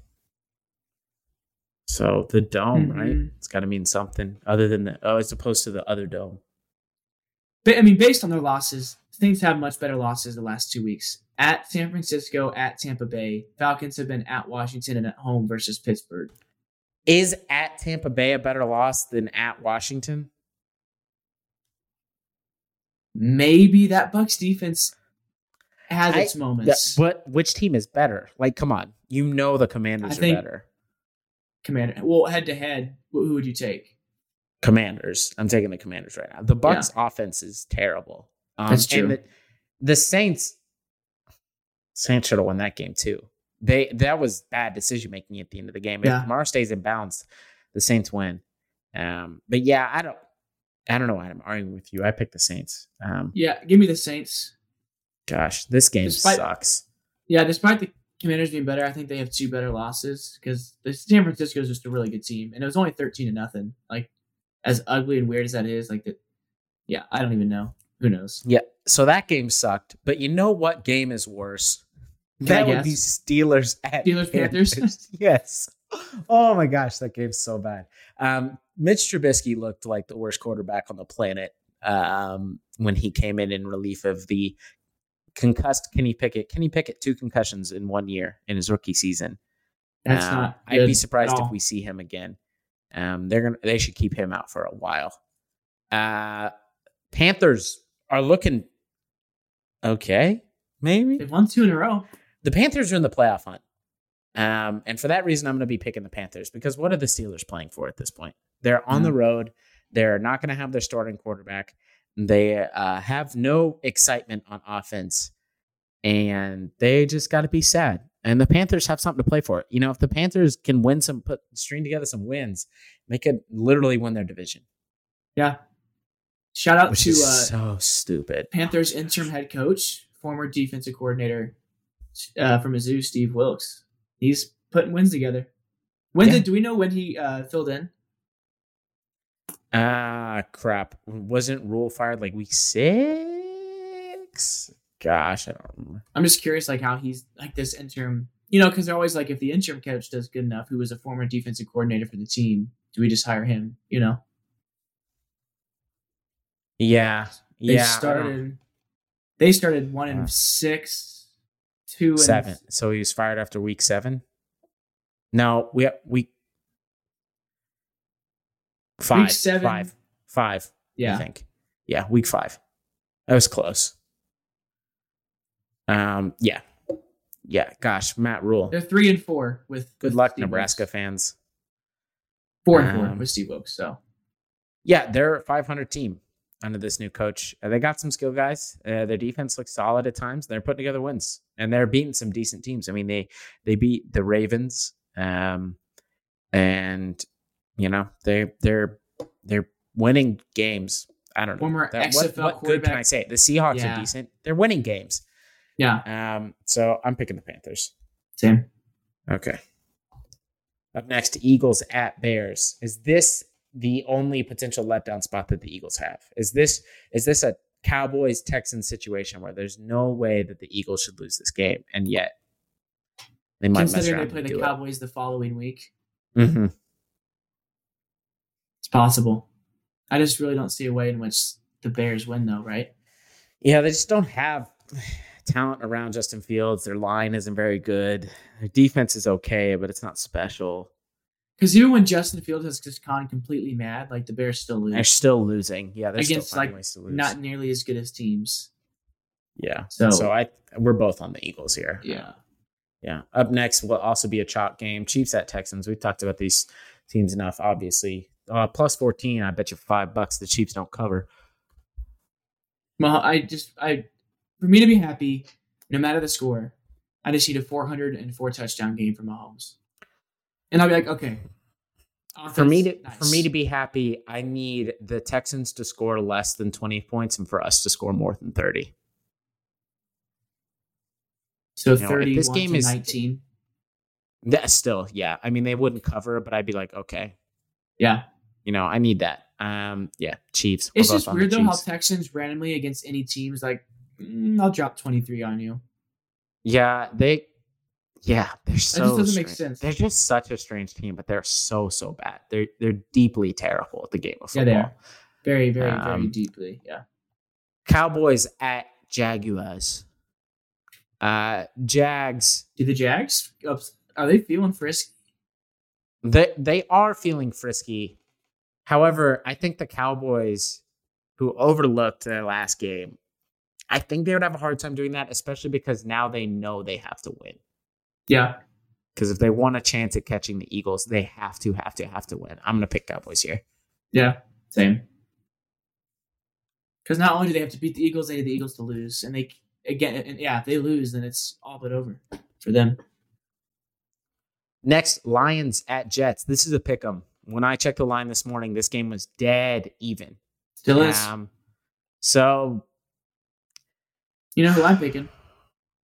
S1: So the dome, mm-hmm. right? It's got to mean something other than the oh, as opposed to the other dome.
S2: But I mean, based on their losses, Saints have much better losses the last two weeks. At San Francisco, at Tampa Bay, Falcons have been at Washington and at home versus Pittsburgh.
S1: Is at Tampa Bay a better loss than at Washington?
S2: Maybe that Bucs defense has I, its moments.
S1: but which team is better? Like, come on, you know the Commanders are better.
S2: Commander. Well, head to head, who would you take?
S1: Commanders. I'm taking the Commanders right now. The Bucs yeah. offense is terrible.
S2: Um, That's true.
S1: The, the, Saints. Saints should have won that game too. They that was bad decision making at the end of the game. Yeah. If Kamara stays in bounds, the Saints win. Um, but yeah, I don't. I don't know why I'm arguing with you. I picked the Saints. Um,
S2: yeah, give me the Saints.
S1: Gosh, this game despite, sucks.
S2: Yeah, despite the Commanders being better, I think they have two better losses because the San Francisco is just a really good team, and it was only thirteen to nothing. Like, as ugly and weird as that is, like that. Yeah, I don't even know. Who knows?
S1: Yeah. So that game sucked, but you know what game is worse? Can that would be Steelers at
S2: Steelers Panthers. [LAUGHS]
S1: yes. Oh my gosh, that game's so bad. Um, Mitch Trubisky looked like the worst quarterback on the planet um, when he came in in relief of the concussed Kenny Pickett. Kenny Pickett two concussions in one year in his rookie season.
S2: That's um, not.
S1: I'd be surprised if we see him again. Um, they're gonna they should keep him out for a while. Uh, Panthers are looking okay. Maybe
S2: they've won two in a row.
S1: The Panthers are in the playoff hunt. Um, and for that reason, I'm going to be picking the Panthers because what are the Steelers playing for at this point? They're on the road. They're not going to have their starting quarterback. They uh, have no excitement on offense, and they just got to be sad. And the Panthers have something to play for. You know, if the Panthers can win some, put string together some wins, they could literally win their division.
S2: Yeah. Shout out
S1: Which
S2: to uh,
S1: so stupid.
S2: Panthers interim head coach, former defensive coordinator uh, from Mizzou, Steve Wilks. He's putting wins together. When
S1: Yeah.
S2: did do we know when he uh, filled in?
S1: Ah, crap. Wasn't Rhule fired like week six? Gosh, I don't remember.
S2: I'm just curious, like how he's like this interim. You know, because they're always like, if the interim coach does good enough, who was a former defensive coordinator for the team, do we just hire him? You know,
S1: Yeah.
S2: they
S1: yeah. I
S2: started. They started one and
S1: Uh,
S2: six, two and
S1: seven. So he was fired after week seven. No, we have week five.
S2: seven.
S1: Five. Five. I
S2: Yeah,
S1: think. Yeah, week five. That was close. Um. Yeah. Yeah. Gosh, Matt Rhule.
S2: they're three and four with.
S1: Good
S2: with
S1: luck,
S2: Steve
S1: Nebraska
S2: Wilks.
S1: fans.
S2: Four and four
S1: Um,
S2: with Steve Wilks. So
S1: Yeah, they're a 500 team under this new coach. Uh, they got some skill guys. Uh, their defense looks solid at times. They're putting together wins, and they're beating some decent teams. I mean, they they beat the Ravens, um, and you know they they're they're winning games. I don't know.
S2: Former
S1: That- what
S2: XFL
S1: what good can I say? The Seahawks
S2: Yeah.
S1: are decent. They're winning games.
S2: yeah,
S1: Um, so I'm picking the Panthers.
S2: same.
S1: Okay. Up next, Eagles at Bears. Is this the only potential letdown spot that the Eagles have? Is this is this a Cowboys Texans situation where there's no way that the Eagles should lose this game, and yet they might around
S2: they play the Cowboys the following week,
S1: it. Mhm.
S2: it's possible. I just really don't see a way in which the Bears win, though. Right?
S1: Yeah, they just don't have talent around Justin Fields. Their line isn't very good. Their defense is okay, but it's not special.
S2: Because even when Justin Fields has just gone completely mad, like the Bears still lose.
S1: They're still losing. Yeah, they're
S2: Against,
S1: still
S2: like,
S1: ways to lose.
S2: Not nearly as good as teams.
S1: yeah.
S2: So,
S1: So I we're both on the Eagles here.
S2: yeah.
S1: Yeah. Up next will also be a chalk game. Chiefs at Texans. We've talked about these teams enough, obviously. Uh, plus 14, I bet you five bucks the Chiefs don't cover.
S2: Well, I just I for me to be happy, no matter the score, I just need a 404 touchdown game for Mahomes, and I'll be like, okay.
S1: For me to
S2: Offense,
S1: for me to be happy, I need the Texans to score less than 20 points and for us to score more than 30.
S2: so
S1: you know,
S2: 31
S1: this game is-
S2: 19.
S1: That still, yeah. I mean, they wouldn't cover, but I'd be like, okay,
S2: Yeah,
S1: you know, I need that. Um, yeah, Chiefs. We're
S2: it's just weird though how Texans randomly against any teams like, mm, I'll drop 23 on you.
S1: Yeah, they. Yeah, they're
S2: just
S1: so.
S2: doesn't make sense.
S1: They're just such a strange team, but they're so so bad. They're they're deeply terrible at the game of football.
S2: Yeah, they are. Very, very, very
S1: Um,
S2: deeply. Yeah.
S1: Cowboys at Jaguars. Uh, Jags.
S2: Do the Jags are they feeling frisky?
S1: They they are feeling frisky. However, I think the Cowboys, who overlooked their last game, I think they would have a hard time doing that, especially because now they know they have to win.
S2: Yeah.
S1: Because if they want a chance at catching the Eagles, they have to, have to, have to win. I'm gonna pick Cowboys here.
S2: Yeah. Same. Because not only do they have to beat the Eagles, they need the Eagles to lose, and they again, and yeah, if they lose, then it's all but over for them.
S1: Next, Lions at Jets. This is a pick 'em. When I checked the line this morning, this game was dead even.
S2: Still is.
S1: Um, so
S2: You know who I'm picking?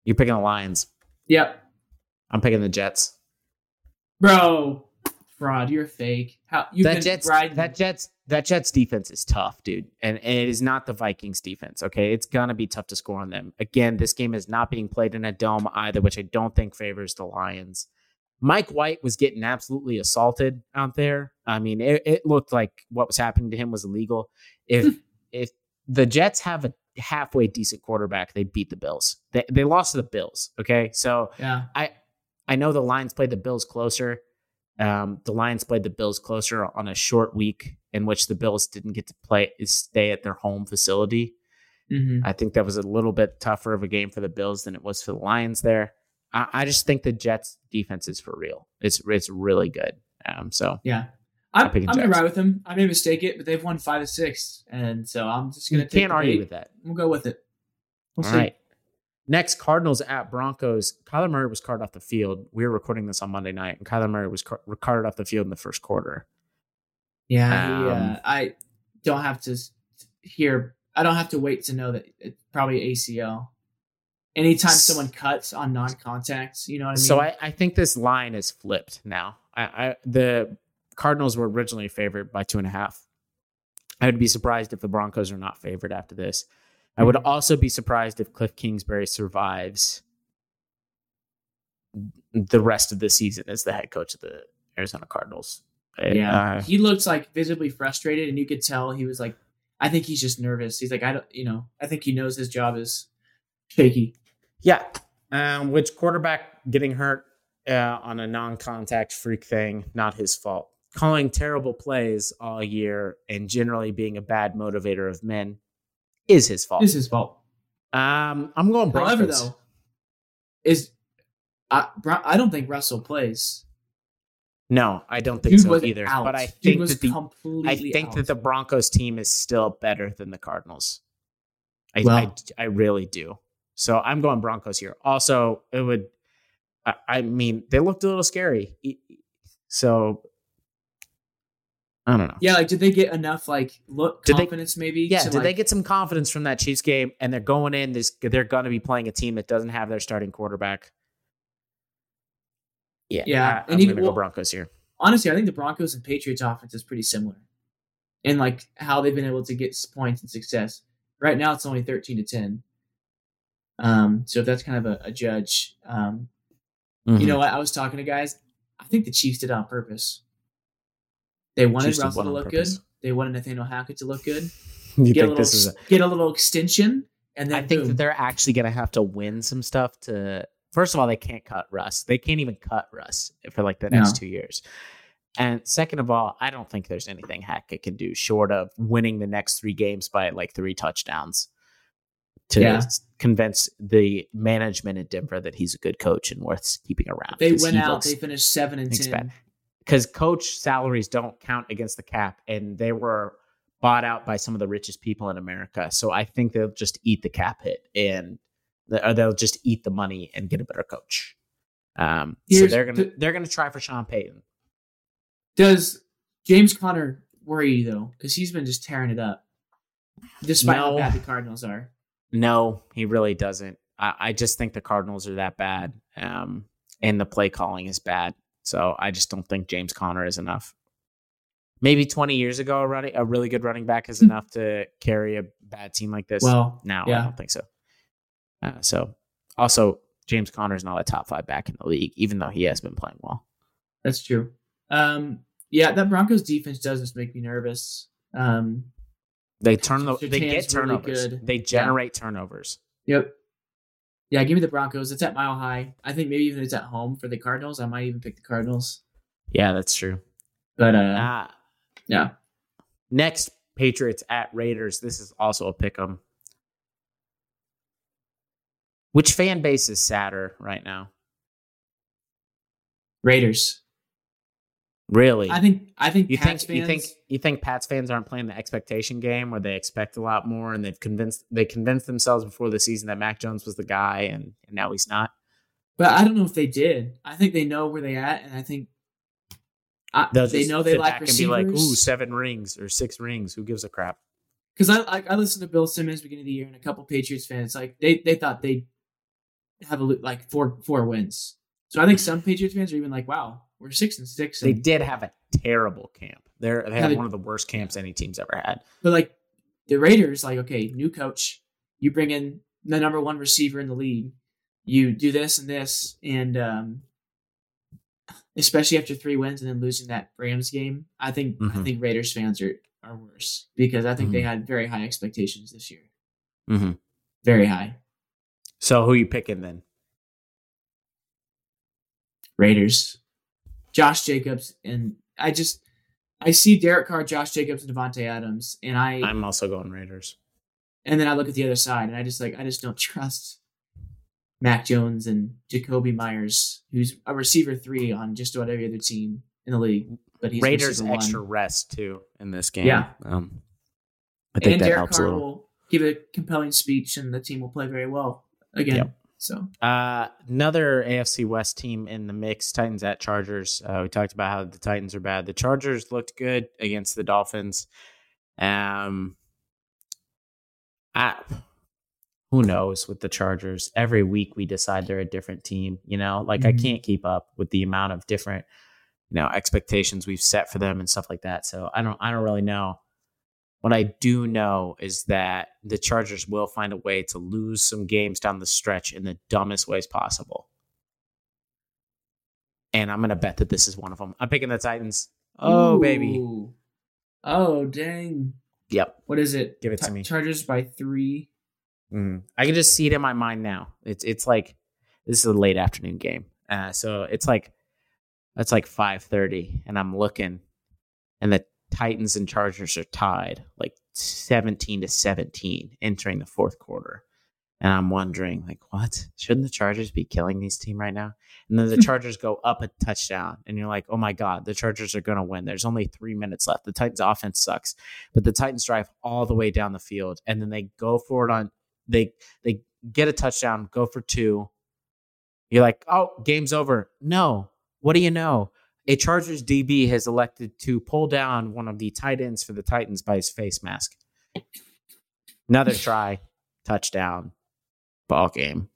S1: you're picking the Lions.
S2: Yep,
S1: I'm picking the Jets.
S2: bro. Fraud. You're fake. How you've
S1: that Jets
S2: riding?
S1: that Jets that Jets defense is tough, dude. And, and it is not the Vikings defense, okay? It's gonna be tough to score on them. Again, this game is not being played in a dome either, which I don't think favors the Lions. Mike White was getting absolutely assaulted out there. I mean, it, it looked like what was happening to him was illegal. If [LAUGHS] if the Jets have a halfway decent quarterback, they beat the Bills. They they lost to the Bills. Okay. So
S2: yeah.
S1: I know the Lions played the Bills closer. Um, the Lions played the Bills closer on a short week in which the Bills didn't get to play stay at their home facility.
S2: Mm-hmm.
S1: I think that was a little bit tougher of a game for the Bills than it was for the Lions there. I, I just think the Jets defense is for real. It's it's really good. Um, so
S2: Yeah. I'm,
S1: I'm
S2: I'm gonna ride with them. I may mistake it, but they've won five to six, and so I'm just gonna take
S1: can't argue
S2: bait.
S1: with that.
S2: We'll go with it. We'll
S1: All
S2: see.
S1: right. Next, Cardinals at Broncos. Kyler Murray was carted off the field. We were recording this on Monday night, and Kyler Murray was car- carted off the field in the first quarter.
S2: Yeah, um, he, uh, I don't have to hear. I don't have to wait to know that it's probably ACL. Anytime someone cuts on non-contacts, you know what I mean.
S1: So I, I think this line is flipped now. I, I the Cardinals were originally favored by two and a half. I would be surprised if the Broncos are not favored after this. I would mm-hmm. also be surprised if Cliff Kingsbury survives the rest of the season as the head coach of the Arizona Cardinals.
S2: Yeah, uh, he looks like visibly frustrated, and you could tell he was like, "I think he's just nervous." He's like, "I don't, you know, I think he knows his job is shaky."
S1: Yeah, um, which quarterback getting hurt uh, on a non-contact freak thing, not his fault. Calling terrible plays all year and generally being a bad motivator of men is his fault.
S2: Is his fault.
S1: Um, I'm going Broncos. However, though,
S2: is I I don't think Russell plays.
S1: No, I don't think Dude so either. Out. But I think that the I think out. that the Broncos team is still better than the Cardinals. I, well, I, I really do. So I'm going Broncos here. Also, it would. I, I mean, they looked a little scary. So I don't know.
S2: Yeah, like did they get enough like look did confidence
S1: they,
S2: maybe?
S1: Yeah, did
S2: like,
S1: they get some confidence from that Chiefs game and they're going in this they're going to be playing a team that doesn't have their starting quarterback. Yeah. Yeah, I, am going to well, go Broncos here.
S2: Honestly, I think the Broncos and Patriots offense is pretty similar. In like how they've been able to get points and success. Right now it's only 13 to 10. Um, so if that's kind of a, a judge, um, mm-hmm. you know what? I was talking to guys. I think the Chiefs did it on purpose. They wanted Russell to look purpose. good. They wanted Nathaniel Hackett to look good. [LAUGHS] you get think a little, this is a, get a little extension, and then
S1: I think that they're actually going to have to win some stuff to. First of all, they can't cut Russ. They can't even cut Russ for like the next no. two years. And second of all, I don't think there's anything Hackett can do short of winning the next three games by like three touchdowns to yeah. convince the management in Denver that he's a good coach and worth keeping around.
S2: They went out. They finished seven and ten.
S1: Because coach salaries don't count against the cap, and they were bought out by some of the richest people in America. So I think they'll just eat the cap hit and or they'll just eat the money and get a better coach. Um, so they're gonna they're gonna try for Sean Payton.
S2: Does James Conner worry you though? Because he's been just tearing it up, despite no. how bad the Cardinals are.
S1: No, he really doesn't. I, I just think the Cardinals are that bad, um, and the play calling is bad. So I just don't think James Conner is enough. Maybe 20 years ago, a running a really good running back is hmm. enough to carry a bad team like this. Well, now yeah. I don't think so. Uh, so also, James Conner is not a top five back in the league, even though he has been playing well.
S2: That's true. Um, yeah, that Broncos defense does just make me nervous. Um,
S1: they turn the, they get turnovers. Really they generate yeah. turnovers.
S2: Yep. Yeah, give me the Broncos. It's at Mile High. I think maybe even it's at home for the Cardinals. I might even pick the Cardinals.
S1: Yeah, that's true.
S2: But uh, ah. yeah.
S1: Next, Patriots at Raiders. This is also a pick 'em. Which fan base is sadder right now?
S2: Raiders.
S1: Really?
S2: I think I think
S1: you
S2: Pats
S1: think
S2: fans,
S1: you think you think Pats fans aren't playing the expectation game where they expect a lot more and they've convinced they convinced themselves before the season that Mac Jones was the guy and, and now he's not.
S2: But I don't know if they did. I think they know where they at, and I think I, they know they like receivers. And be like,
S1: "Ooh, seven rings or six rings. Who gives a crap?"
S2: Because I, I, I listened to Bill Simmons beginning of the year, and a couple Patriots fans like they they thought they would have a like four four wins. So I think some Patriots fans are even like, "Wow, we're six and six. And
S1: they did have a terrible camp. They're they had one of the worst camps any team's ever had.
S2: But like the Raiders, like okay, new coach, you bring in the number one receiver in the league, you do this and this, and um, especially after three wins and then losing that Rams game, I think mm-hmm. I think Raiders fans are are worse because I think mm-hmm. they had very high expectations this year.
S1: Mm-hmm.
S2: Very high.
S1: So who you picking then?
S2: Raiders. Josh Jacobs and I just I see Derek Carr, Josh Jacobs, and Davante Adams, and I
S1: I'm also going Raiders.
S2: And then I look at the other side, and I just like I just don't trust Mac Jones and Jakobi Meyers, who's a receiver three on just about every other team in the league. But he's
S1: Raiders extra
S2: one.
S1: rest too in this game.
S2: Yeah,
S1: um,
S2: I think and that Derek helps Carr a little. Will give a compelling speech, and the team will play very well again. Yep. So
S1: uh, another AFC West team in the mix, Titans at Chargers. Uh, we talked about how the Titans are bad. The Chargers looked good against the Dolphins. Um, I, who knows with the Chargers? Every week we decide they're a different team. You know, like mm-hmm. I can't keep up with the amount of different, you know, expectations we've set for them and stuff like that. So I don't, I don't really know. What I do know is that the Chargers will find a way to lose some games down the stretch in the dumbest ways possible. And I'm going to bet that this is one of them. I'm picking the Titans. Oh, Ooh. baby.
S2: Oh, dang.
S1: Yep.
S2: What is it?
S1: Give it to me.
S2: Chargers by three.
S1: Mm. I can just see it in my mind now. It's it's like this is a late afternoon game, uh, so it's like it's like five thirty, and I'm looking, and the Titans and Chargers are tied like 17 to 17 entering the fourth quarter. And I'm wondering, like, what? Shouldn't the Chargers be killing these team right now? And then the [LAUGHS] Chargers go up a touchdown, and you're like, oh my God, the Chargers are going to win. There's only three minutes left. The Titans' offense sucks, but the Titans drive all the way down the field, and then they go for it on. They they get a touchdown, go for two. You're like, oh, game's over. No, what do you know? A Chargers DB has elected to pull down one of the tight ends for the Titans by his face mask. Another try, touchdown, ball game,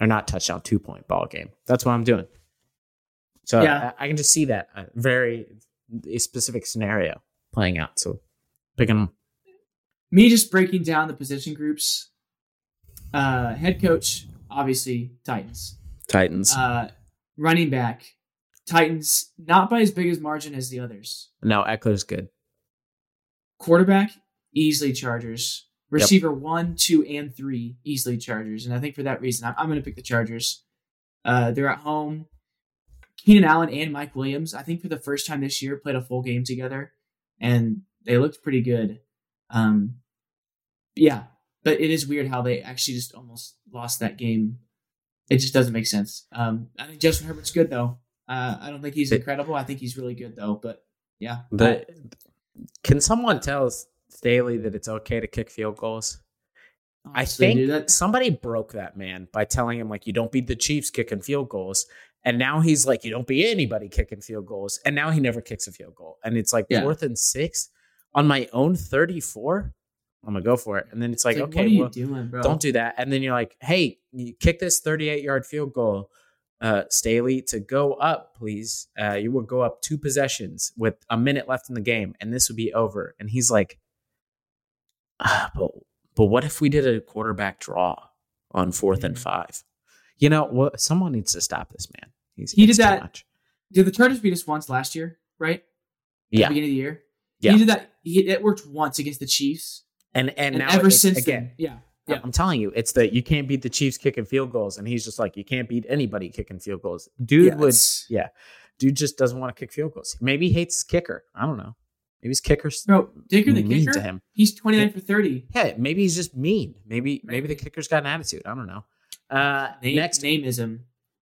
S1: or not touchdown, two point ball game. That's what I'm doing. So yeah. I, I can just see that uh, very a specific scenario playing out. So picking
S2: me just breaking down the position groups. Uh, head coach, obviously Titans.
S1: Titans.
S2: Uh, running back, Titans, not by as big as margin as the others.
S1: No, Ekeler's good.
S2: Quarterback, easily Chargers. Receiver yep. one, two, and three, easily Chargers. And I think for that reason, I'm, I'm going to pick the Chargers. Uh, they're at home. Keenan Allen and Mike Williams, I think for the first time this year, played a full game together, and they looked pretty good. Um, yeah, but it is weird how they actually just almost lost that game. It just doesn't make sense. Um, I think Justin Herbert's good though. Uh, I don't think he's incredible. I think he's really good though. But yeah.
S1: But can someone tell Staley that it's okay to kick field goals? I think that, somebody broke that man by telling him like you don't beat the Chiefs kicking field goals, and now he's like you don't beat anybody kicking field goals, and now he never kicks a field goal, and it's like yeah. fourth and six on my own thirty four. I'm gonna go for it, and then it's like, it's like okay, well, doing, don't do that, and then you're like, hey, you kick this 38 yard field goal uh, Staley to go up, please. Uh, you will go up two possessions with a minute left in the game, and this would be over. And he's like, ah, but but what if we did a quarterback draw on 4th and five? You know, well, someone needs to stop this man.
S2: He's, he did that. Much. Did the Chargers beat us once last year? Right? At
S1: yeah.
S2: Beginning of the year. Yeah. He did that. He, it worked once against the Chiefs.
S1: And and, and now
S2: ever since again, then, yeah.
S1: Yeah. I'm telling you, it's that you can't beat the Chiefs kicking field goals, and he's just like, you can't beat anybody kicking field goals. Dude yeah, would, yeah, dude just doesn't want to kick field goals. Maybe he hates his kicker. I don't know. Maybe his kicker's
S2: bro. Dicker the kicker to him. He's 29 for 30.
S1: Yeah, maybe he's just mean. Maybe maybe the kicker's got an attitude. I don't know. Uh,
S2: Name, next name is him.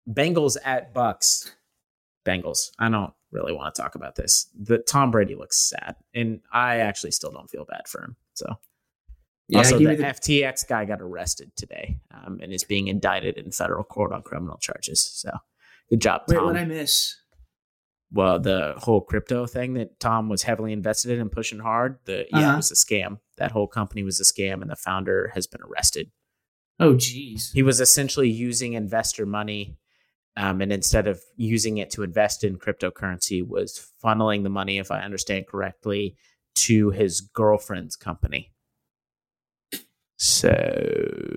S1: Bengals at Bucs. Bengals. I don't really want to talk about this. The Tom Brady looks sad, and I actually still don't feel bad for him. So yeah, also, the, the, FTX guy got arrested today um, and is being indicted in federal court on criminal charges. So, good job,
S2: Tom. Wait, what I miss?
S1: Well, the whole crypto thing that Tom was heavily invested in and pushing hard. The uh-huh. yeah, it was a scam. That whole company was a scam, and the founder has been arrested.
S2: Oh, geez.
S1: He was essentially using investor money, um, and instead of using it to invest in cryptocurrency, was funneling the money, if I understand correctly, to his girlfriend's company. So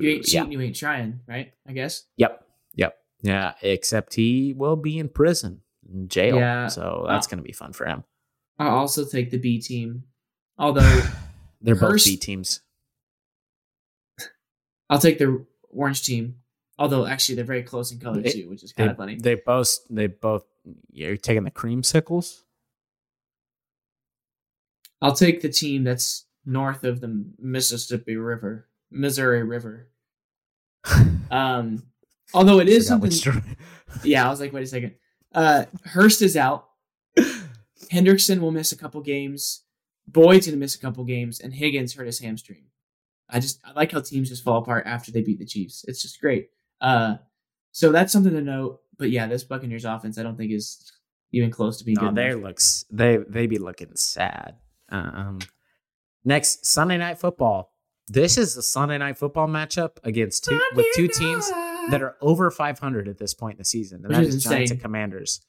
S2: you ain't cheating, yeah. you ain't trying, right? I guess.
S1: Yep. Yep. Yeah. Except he will be in prison, in jail. Yeah. So uh, that's going to be fun for him.
S2: I'll also take the B team, although [LAUGHS]
S1: they're Hurst, both B teams.
S2: I'll take the orange team, although actually they're very close in color too, which is kind
S1: they,
S2: of funny.
S1: They both, they both. You're taking the creamsicles.
S2: I'll take the team that's north of the Mississippi River. Missouri River. [LAUGHS] um, although it is something. yeah, I was like, wait a second. Uh, Hurst is out. [LAUGHS] Hendrickson will miss a couple games. Boyd's gonna miss a couple games, and Higgins hurt his hamstring. I just I like how teams just fall apart after they beat the Chiefs. It's just great. Uh, so that's something to note. But yeah, this Buccaneers offense, I don't think is even close to being
S1: no,
S2: good.
S1: They looks they they be looking sad. Um, next Sunday night football. This is a Sunday night football matchup against two with two teams that are over 500 at this point in the season, and
S2: Which
S1: that
S2: is
S1: is Giants
S2: insane.
S1: and Commanders.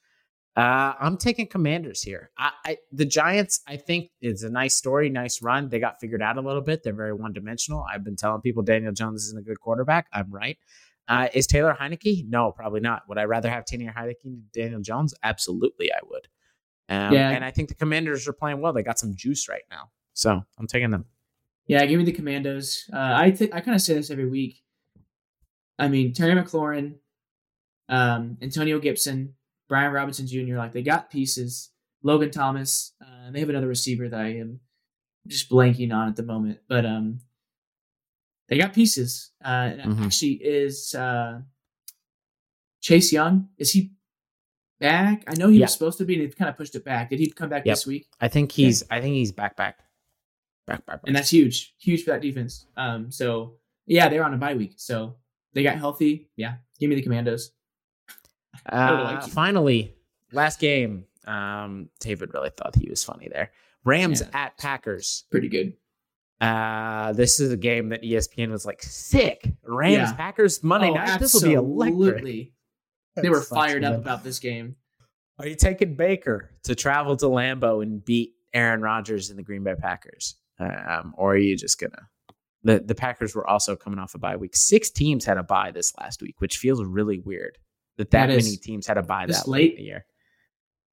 S1: Uh, I'm taking Commanders here. I, I the Giants, I think, is a nice story, nice run. They got figured out a little bit. They're very one dimensional. I've been telling people Daniel Jones isn't a good quarterback. I'm right. Uh, is Taylor Heinicke? No, probably not. Would I rather have Taylor Heinicke than Daniel Jones? Absolutely, I would. Um,
S2: Yeah.
S1: and I think the Commanders are playing well. They got some juice right now, so I'm taking them.
S2: Yeah, give me the Commandos. Uh, I think I kind of say this every week. I mean, Terry McLaurin, um, Antonio Gibson, Brian Robinson Jr. Like they got pieces. Logan Thomas. Uh, they have another receiver that I am just blanking on at the moment, but um, they got pieces. Uh, and
S1: Mhm.
S2: actually, is uh, Chase Young? Is he back? I know he
S1: Yeah.
S2: was supposed to be, and they kind of pushed it back. Did he come back
S1: Yep.
S2: this week?
S1: I think he's. I think he's back. back.
S2: And that's huge, huge for that defense. Um, so yeah, they're on a bye week, so they got healthy. Yeah, give me the Commandos. [LAUGHS]
S1: Uh, finally, last game. Um, David really thought he was funny there. Rams
S2: Yeah.
S1: at Packers.
S2: Pretty good.
S1: Uh, this is a game that ESPN was like sick. Rams
S2: Yeah.
S1: Packers Monday
S2: Oh,
S1: night. This will be electric.
S2: absolutely. They were fired up
S1: man.
S2: about this game.
S1: Are you taking Baker to travel to Lambeau and beat Aaron Rodgers and the Green Bay Packers, um, or are you just gonna? The the Packers were also coming off a bye week. Six teams had a bye this last week, which feels really weird that that, many teams had a bye
S2: this
S1: that late in the year.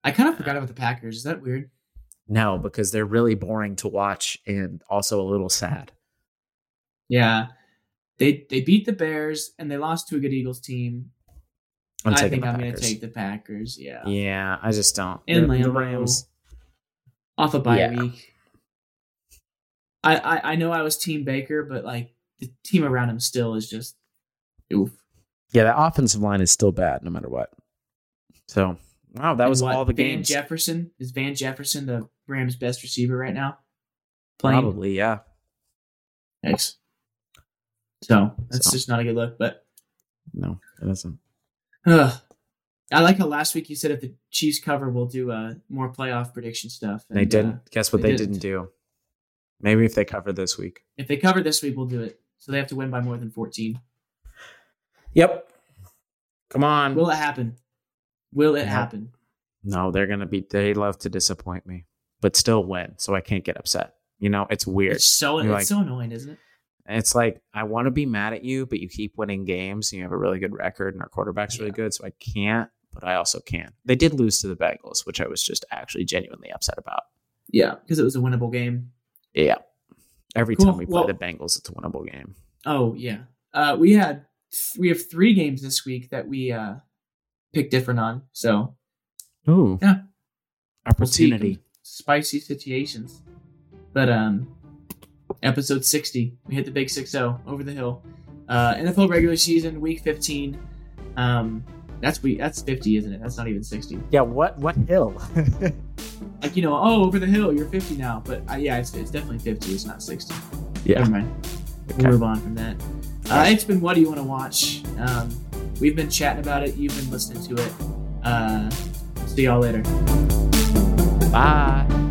S2: I kind of forgot about the Packers. Is that weird?
S1: No, because they're really boring to watch and also a little sad.
S2: Yeah, they they beat the Bears and they lost to a good Eagles team.
S1: I'm
S2: I think I'm going to take the Packers. Yeah,
S1: Yeah, I just don't.
S2: In
S1: the, the Rams.
S2: off a bye
S1: Yeah.
S2: week. I, I I know I was Team Baker, but like the team around him still is just oof.
S1: Yeah, the offensive line is still bad no matter what. So, wow, that
S2: And
S1: was
S2: what,
S1: all the
S2: Van
S1: games.
S2: Jefferson is Van Jefferson the Rams' best receiver right now. Playing
S1: Probably, yeah.
S2: Thanks. So that's
S1: So.
S2: just not a good look. But
S1: No, it isn't.
S2: ugh. I like how last week you said if the Chiefs cover, we'll do uh, more playoff prediction stuff.
S1: They
S2: And, uh,
S1: didn't. Guess what
S2: they
S1: they,
S2: didn't.
S1: didn't do? Maybe if they cover this week.
S2: if they cover this week, we'll do it. So they have to win by more than fourteen.
S1: Yep. Come on.
S2: Will it happen? Will it
S1: Yeah.
S2: happen?
S1: no, they're gonna be. They love to disappoint me, but still win, so I can't get upset. You know, it's weird.
S2: It's so
S1: You're
S2: it's
S1: like-
S2: so annoying, isn't it?
S1: It's like I want to be mad at you, but you keep winning games. And you have a really good record, and our quarterback's really
S2: Yeah.
S1: good, so I can't. But I also can't. They did lose to the Bengals, which I was just actually genuinely upset about.
S2: Yeah, because it was a winnable game.
S1: Yeah. Every
S2: Cool.
S1: time we play
S2: Well-
S1: the Bengals, it's a winnable game.
S2: Oh yeah. Uh, we had we have three games this week that we uh picked different on. So
S1: Ooh.
S2: Yeah.
S1: Opportunity.
S2: We'll. Spicy situations. But um episode 60, we hit the big 6-0 over the hill. Uh NFL regular season week 15. Um that's we that's 50, isn't it? That's not even 60.
S1: Yeah. What? What hill? [LAUGHS]
S2: Like you know, oh over the hill, you're 50 now. But uh, yeah, it's, it's definitely 50. It's not 60.
S1: yeah.
S2: Never mind.
S1: Okay.
S2: We'll move on from that. Uh, it's been what do you want to watch? Um, we've been chatting about it. You've been listening to it. Uh, see y'all later.
S1: Bye.